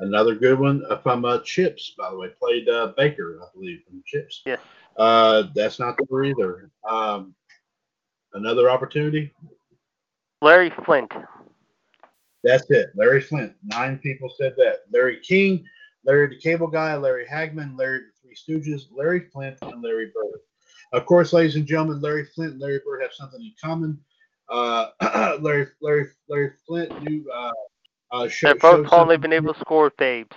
[SPEAKER 2] Another good one uh, from uh, Chips, by the way, played uh, Baker, I believe, from Chips.
[SPEAKER 3] Yes.
[SPEAKER 2] Uh, that's not there either. Um, another opportunity.
[SPEAKER 3] Larry Flynt.
[SPEAKER 2] That's it. Larry Flynt. Nine people said that. Larry King, Larry the Cable Guy, Larry Hagman, Larry the Three Stooges, Larry Flynt, and Larry Bird. Of course, ladies and gentlemen, Larry Flynt and Larry Bird have something in common. Uh, Larry, Larry, Larry Flynt knew. Uh, uh, show,
[SPEAKER 3] They've both only been able to score babes.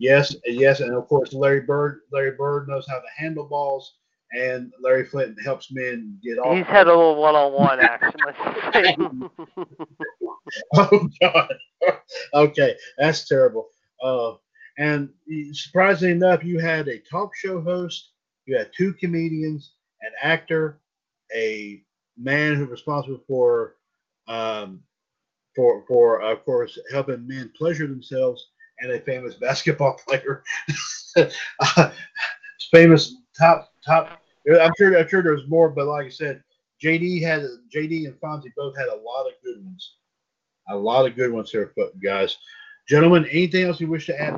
[SPEAKER 2] Yes, yes, and of course Larry Bird. Larry Bird knows how to handle balls, and Larry Flynt helps men get off.
[SPEAKER 3] He's had a little one-on-one action.
[SPEAKER 2] Oh God. okay, that's terrible. Uh, and surprisingly enough, you had a talk show host, you had two comedians, an actor, a man who's responsible for, um, for for of course helping men pleasure themselves, and a famous basketball player. uh, famous top top. I'm sure I'm sure there's more, but like I said, JD had JD and Fonzie both had a lot of good ones. A lot of good ones here, guys. Gentlemen, anything else you wish to add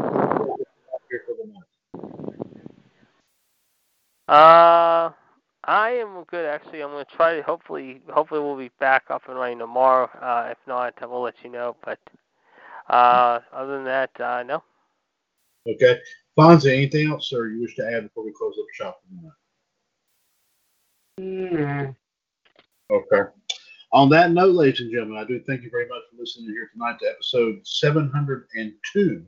[SPEAKER 2] here for the night?
[SPEAKER 3] Uh, I am good actually. I'm gonna try to hopefully hopefully we'll be back up and running tomorrow. Uh, if not, I will let you know. But uh, other than that, uh, no.
[SPEAKER 2] Okay. Fonzie, anything else, sir, you wish to add before we close up shop for the night?
[SPEAKER 4] Nah.
[SPEAKER 2] Okay. On that note, ladies and gentlemen, I do thank you very much for listening here tonight to episode 702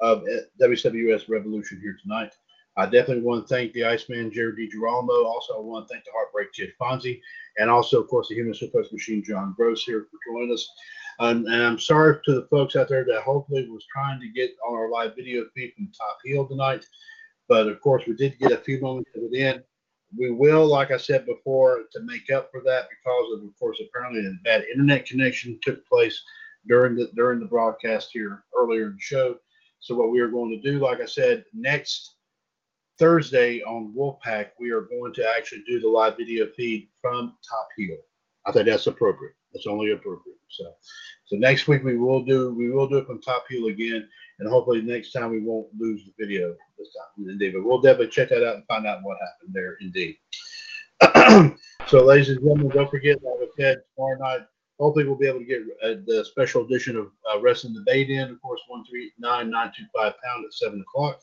[SPEAKER 2] of WWS Revolution here tonight. I definitely want to thank the Iceman, Jared DiGirolamo. Also, I want to thank the Heartbreak Kid Fonzie, and also, of course, the Human Suplex Machine, John Gross, here for joining us. Um, and I'm sorry to the folks out there that hopefully was trying to get on our live video feed from Top Heel tonight. But of course, we did get a few moments of it in. We will, like I said before, to make up for that because of, of course, apparently a bad internet connection took place during the during the broadcast here earlier in the show. So what we are going to do, like I said, next Thursday on Wolfpack, we are going to actually do the live video feed from Top Heel. I think that's appropriate. That's only appropriate. So, so next week we will do we will do it from Top Heel again, and hopefully next time we won't lose the video this time. Indeed, but we'll definitely check that out and find out what happened there. Indeed. so, ladies and gentlemen, don't forget, like I said, tomorrow night hopefully we'll be able to get uh, the special edition of uh, Wrestling Debate in, of course, one three nine nine two five pound at seven o'clock.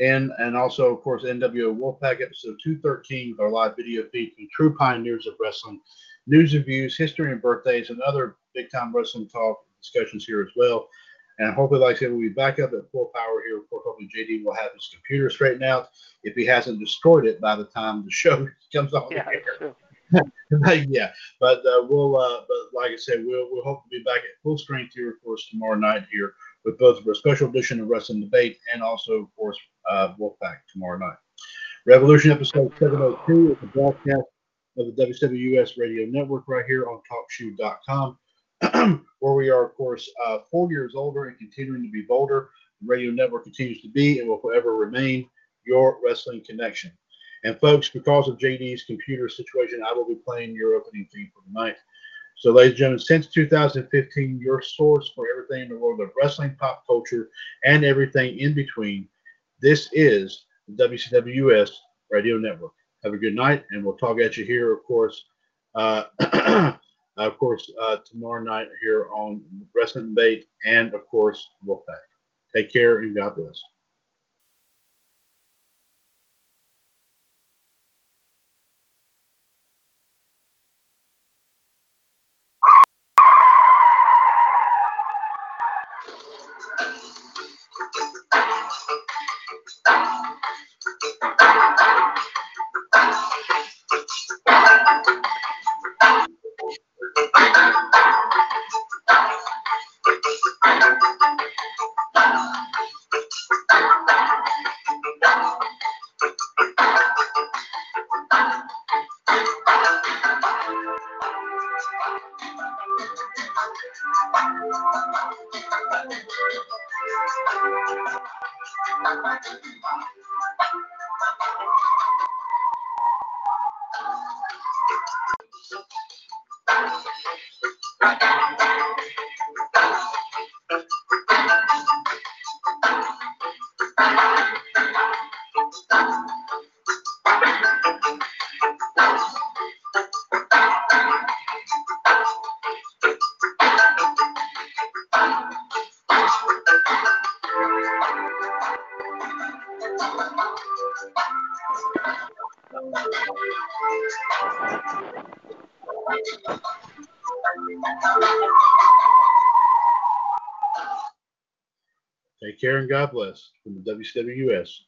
[SPEAKER 2] And and also, of course, NWO Wolfpack episode 213 with our live video feed from true pioneers of wrestling, news and views, history and birthdays, and other big time wrestling talk discussions here as well. And hopefully, like I said, we'll be back up at full power here. Of course, hopefully JD will have his computer straightened out if he hasn't destroyed it by the time the show comes on
[SPEAKER 3] Yeah,
[SPEAKER 2] the air. yeah, but uh, we'll, uh, but like I said, we'll we'll hope to be back at full strength here, of course, tomorrow night here with both a special edition of Wrestling Debate and also, of course, Wolfpack tomorrow night. Revolution episode 702 is a broadcast of the WWS Radio Network right here on TalkShoe.com, where we are, of course, uh, four years older and continuing to be bolder. The radio network continues to be and will forever remain your wrestling connection. And folks, because of JD's computer situation, I will be playing your opening theme for tonight. So, ladies and gentlemen, since 2015, your source for everything in the world of wrestling, pop culture, and everything in between, this is the WCWS Radio Network. Have a good night, and we'll talk at you here, of course, uh, of course, uh, tomorrow night here on Wrestling Debate and, of course, Wolfpack. Take care and God bless. WCWS.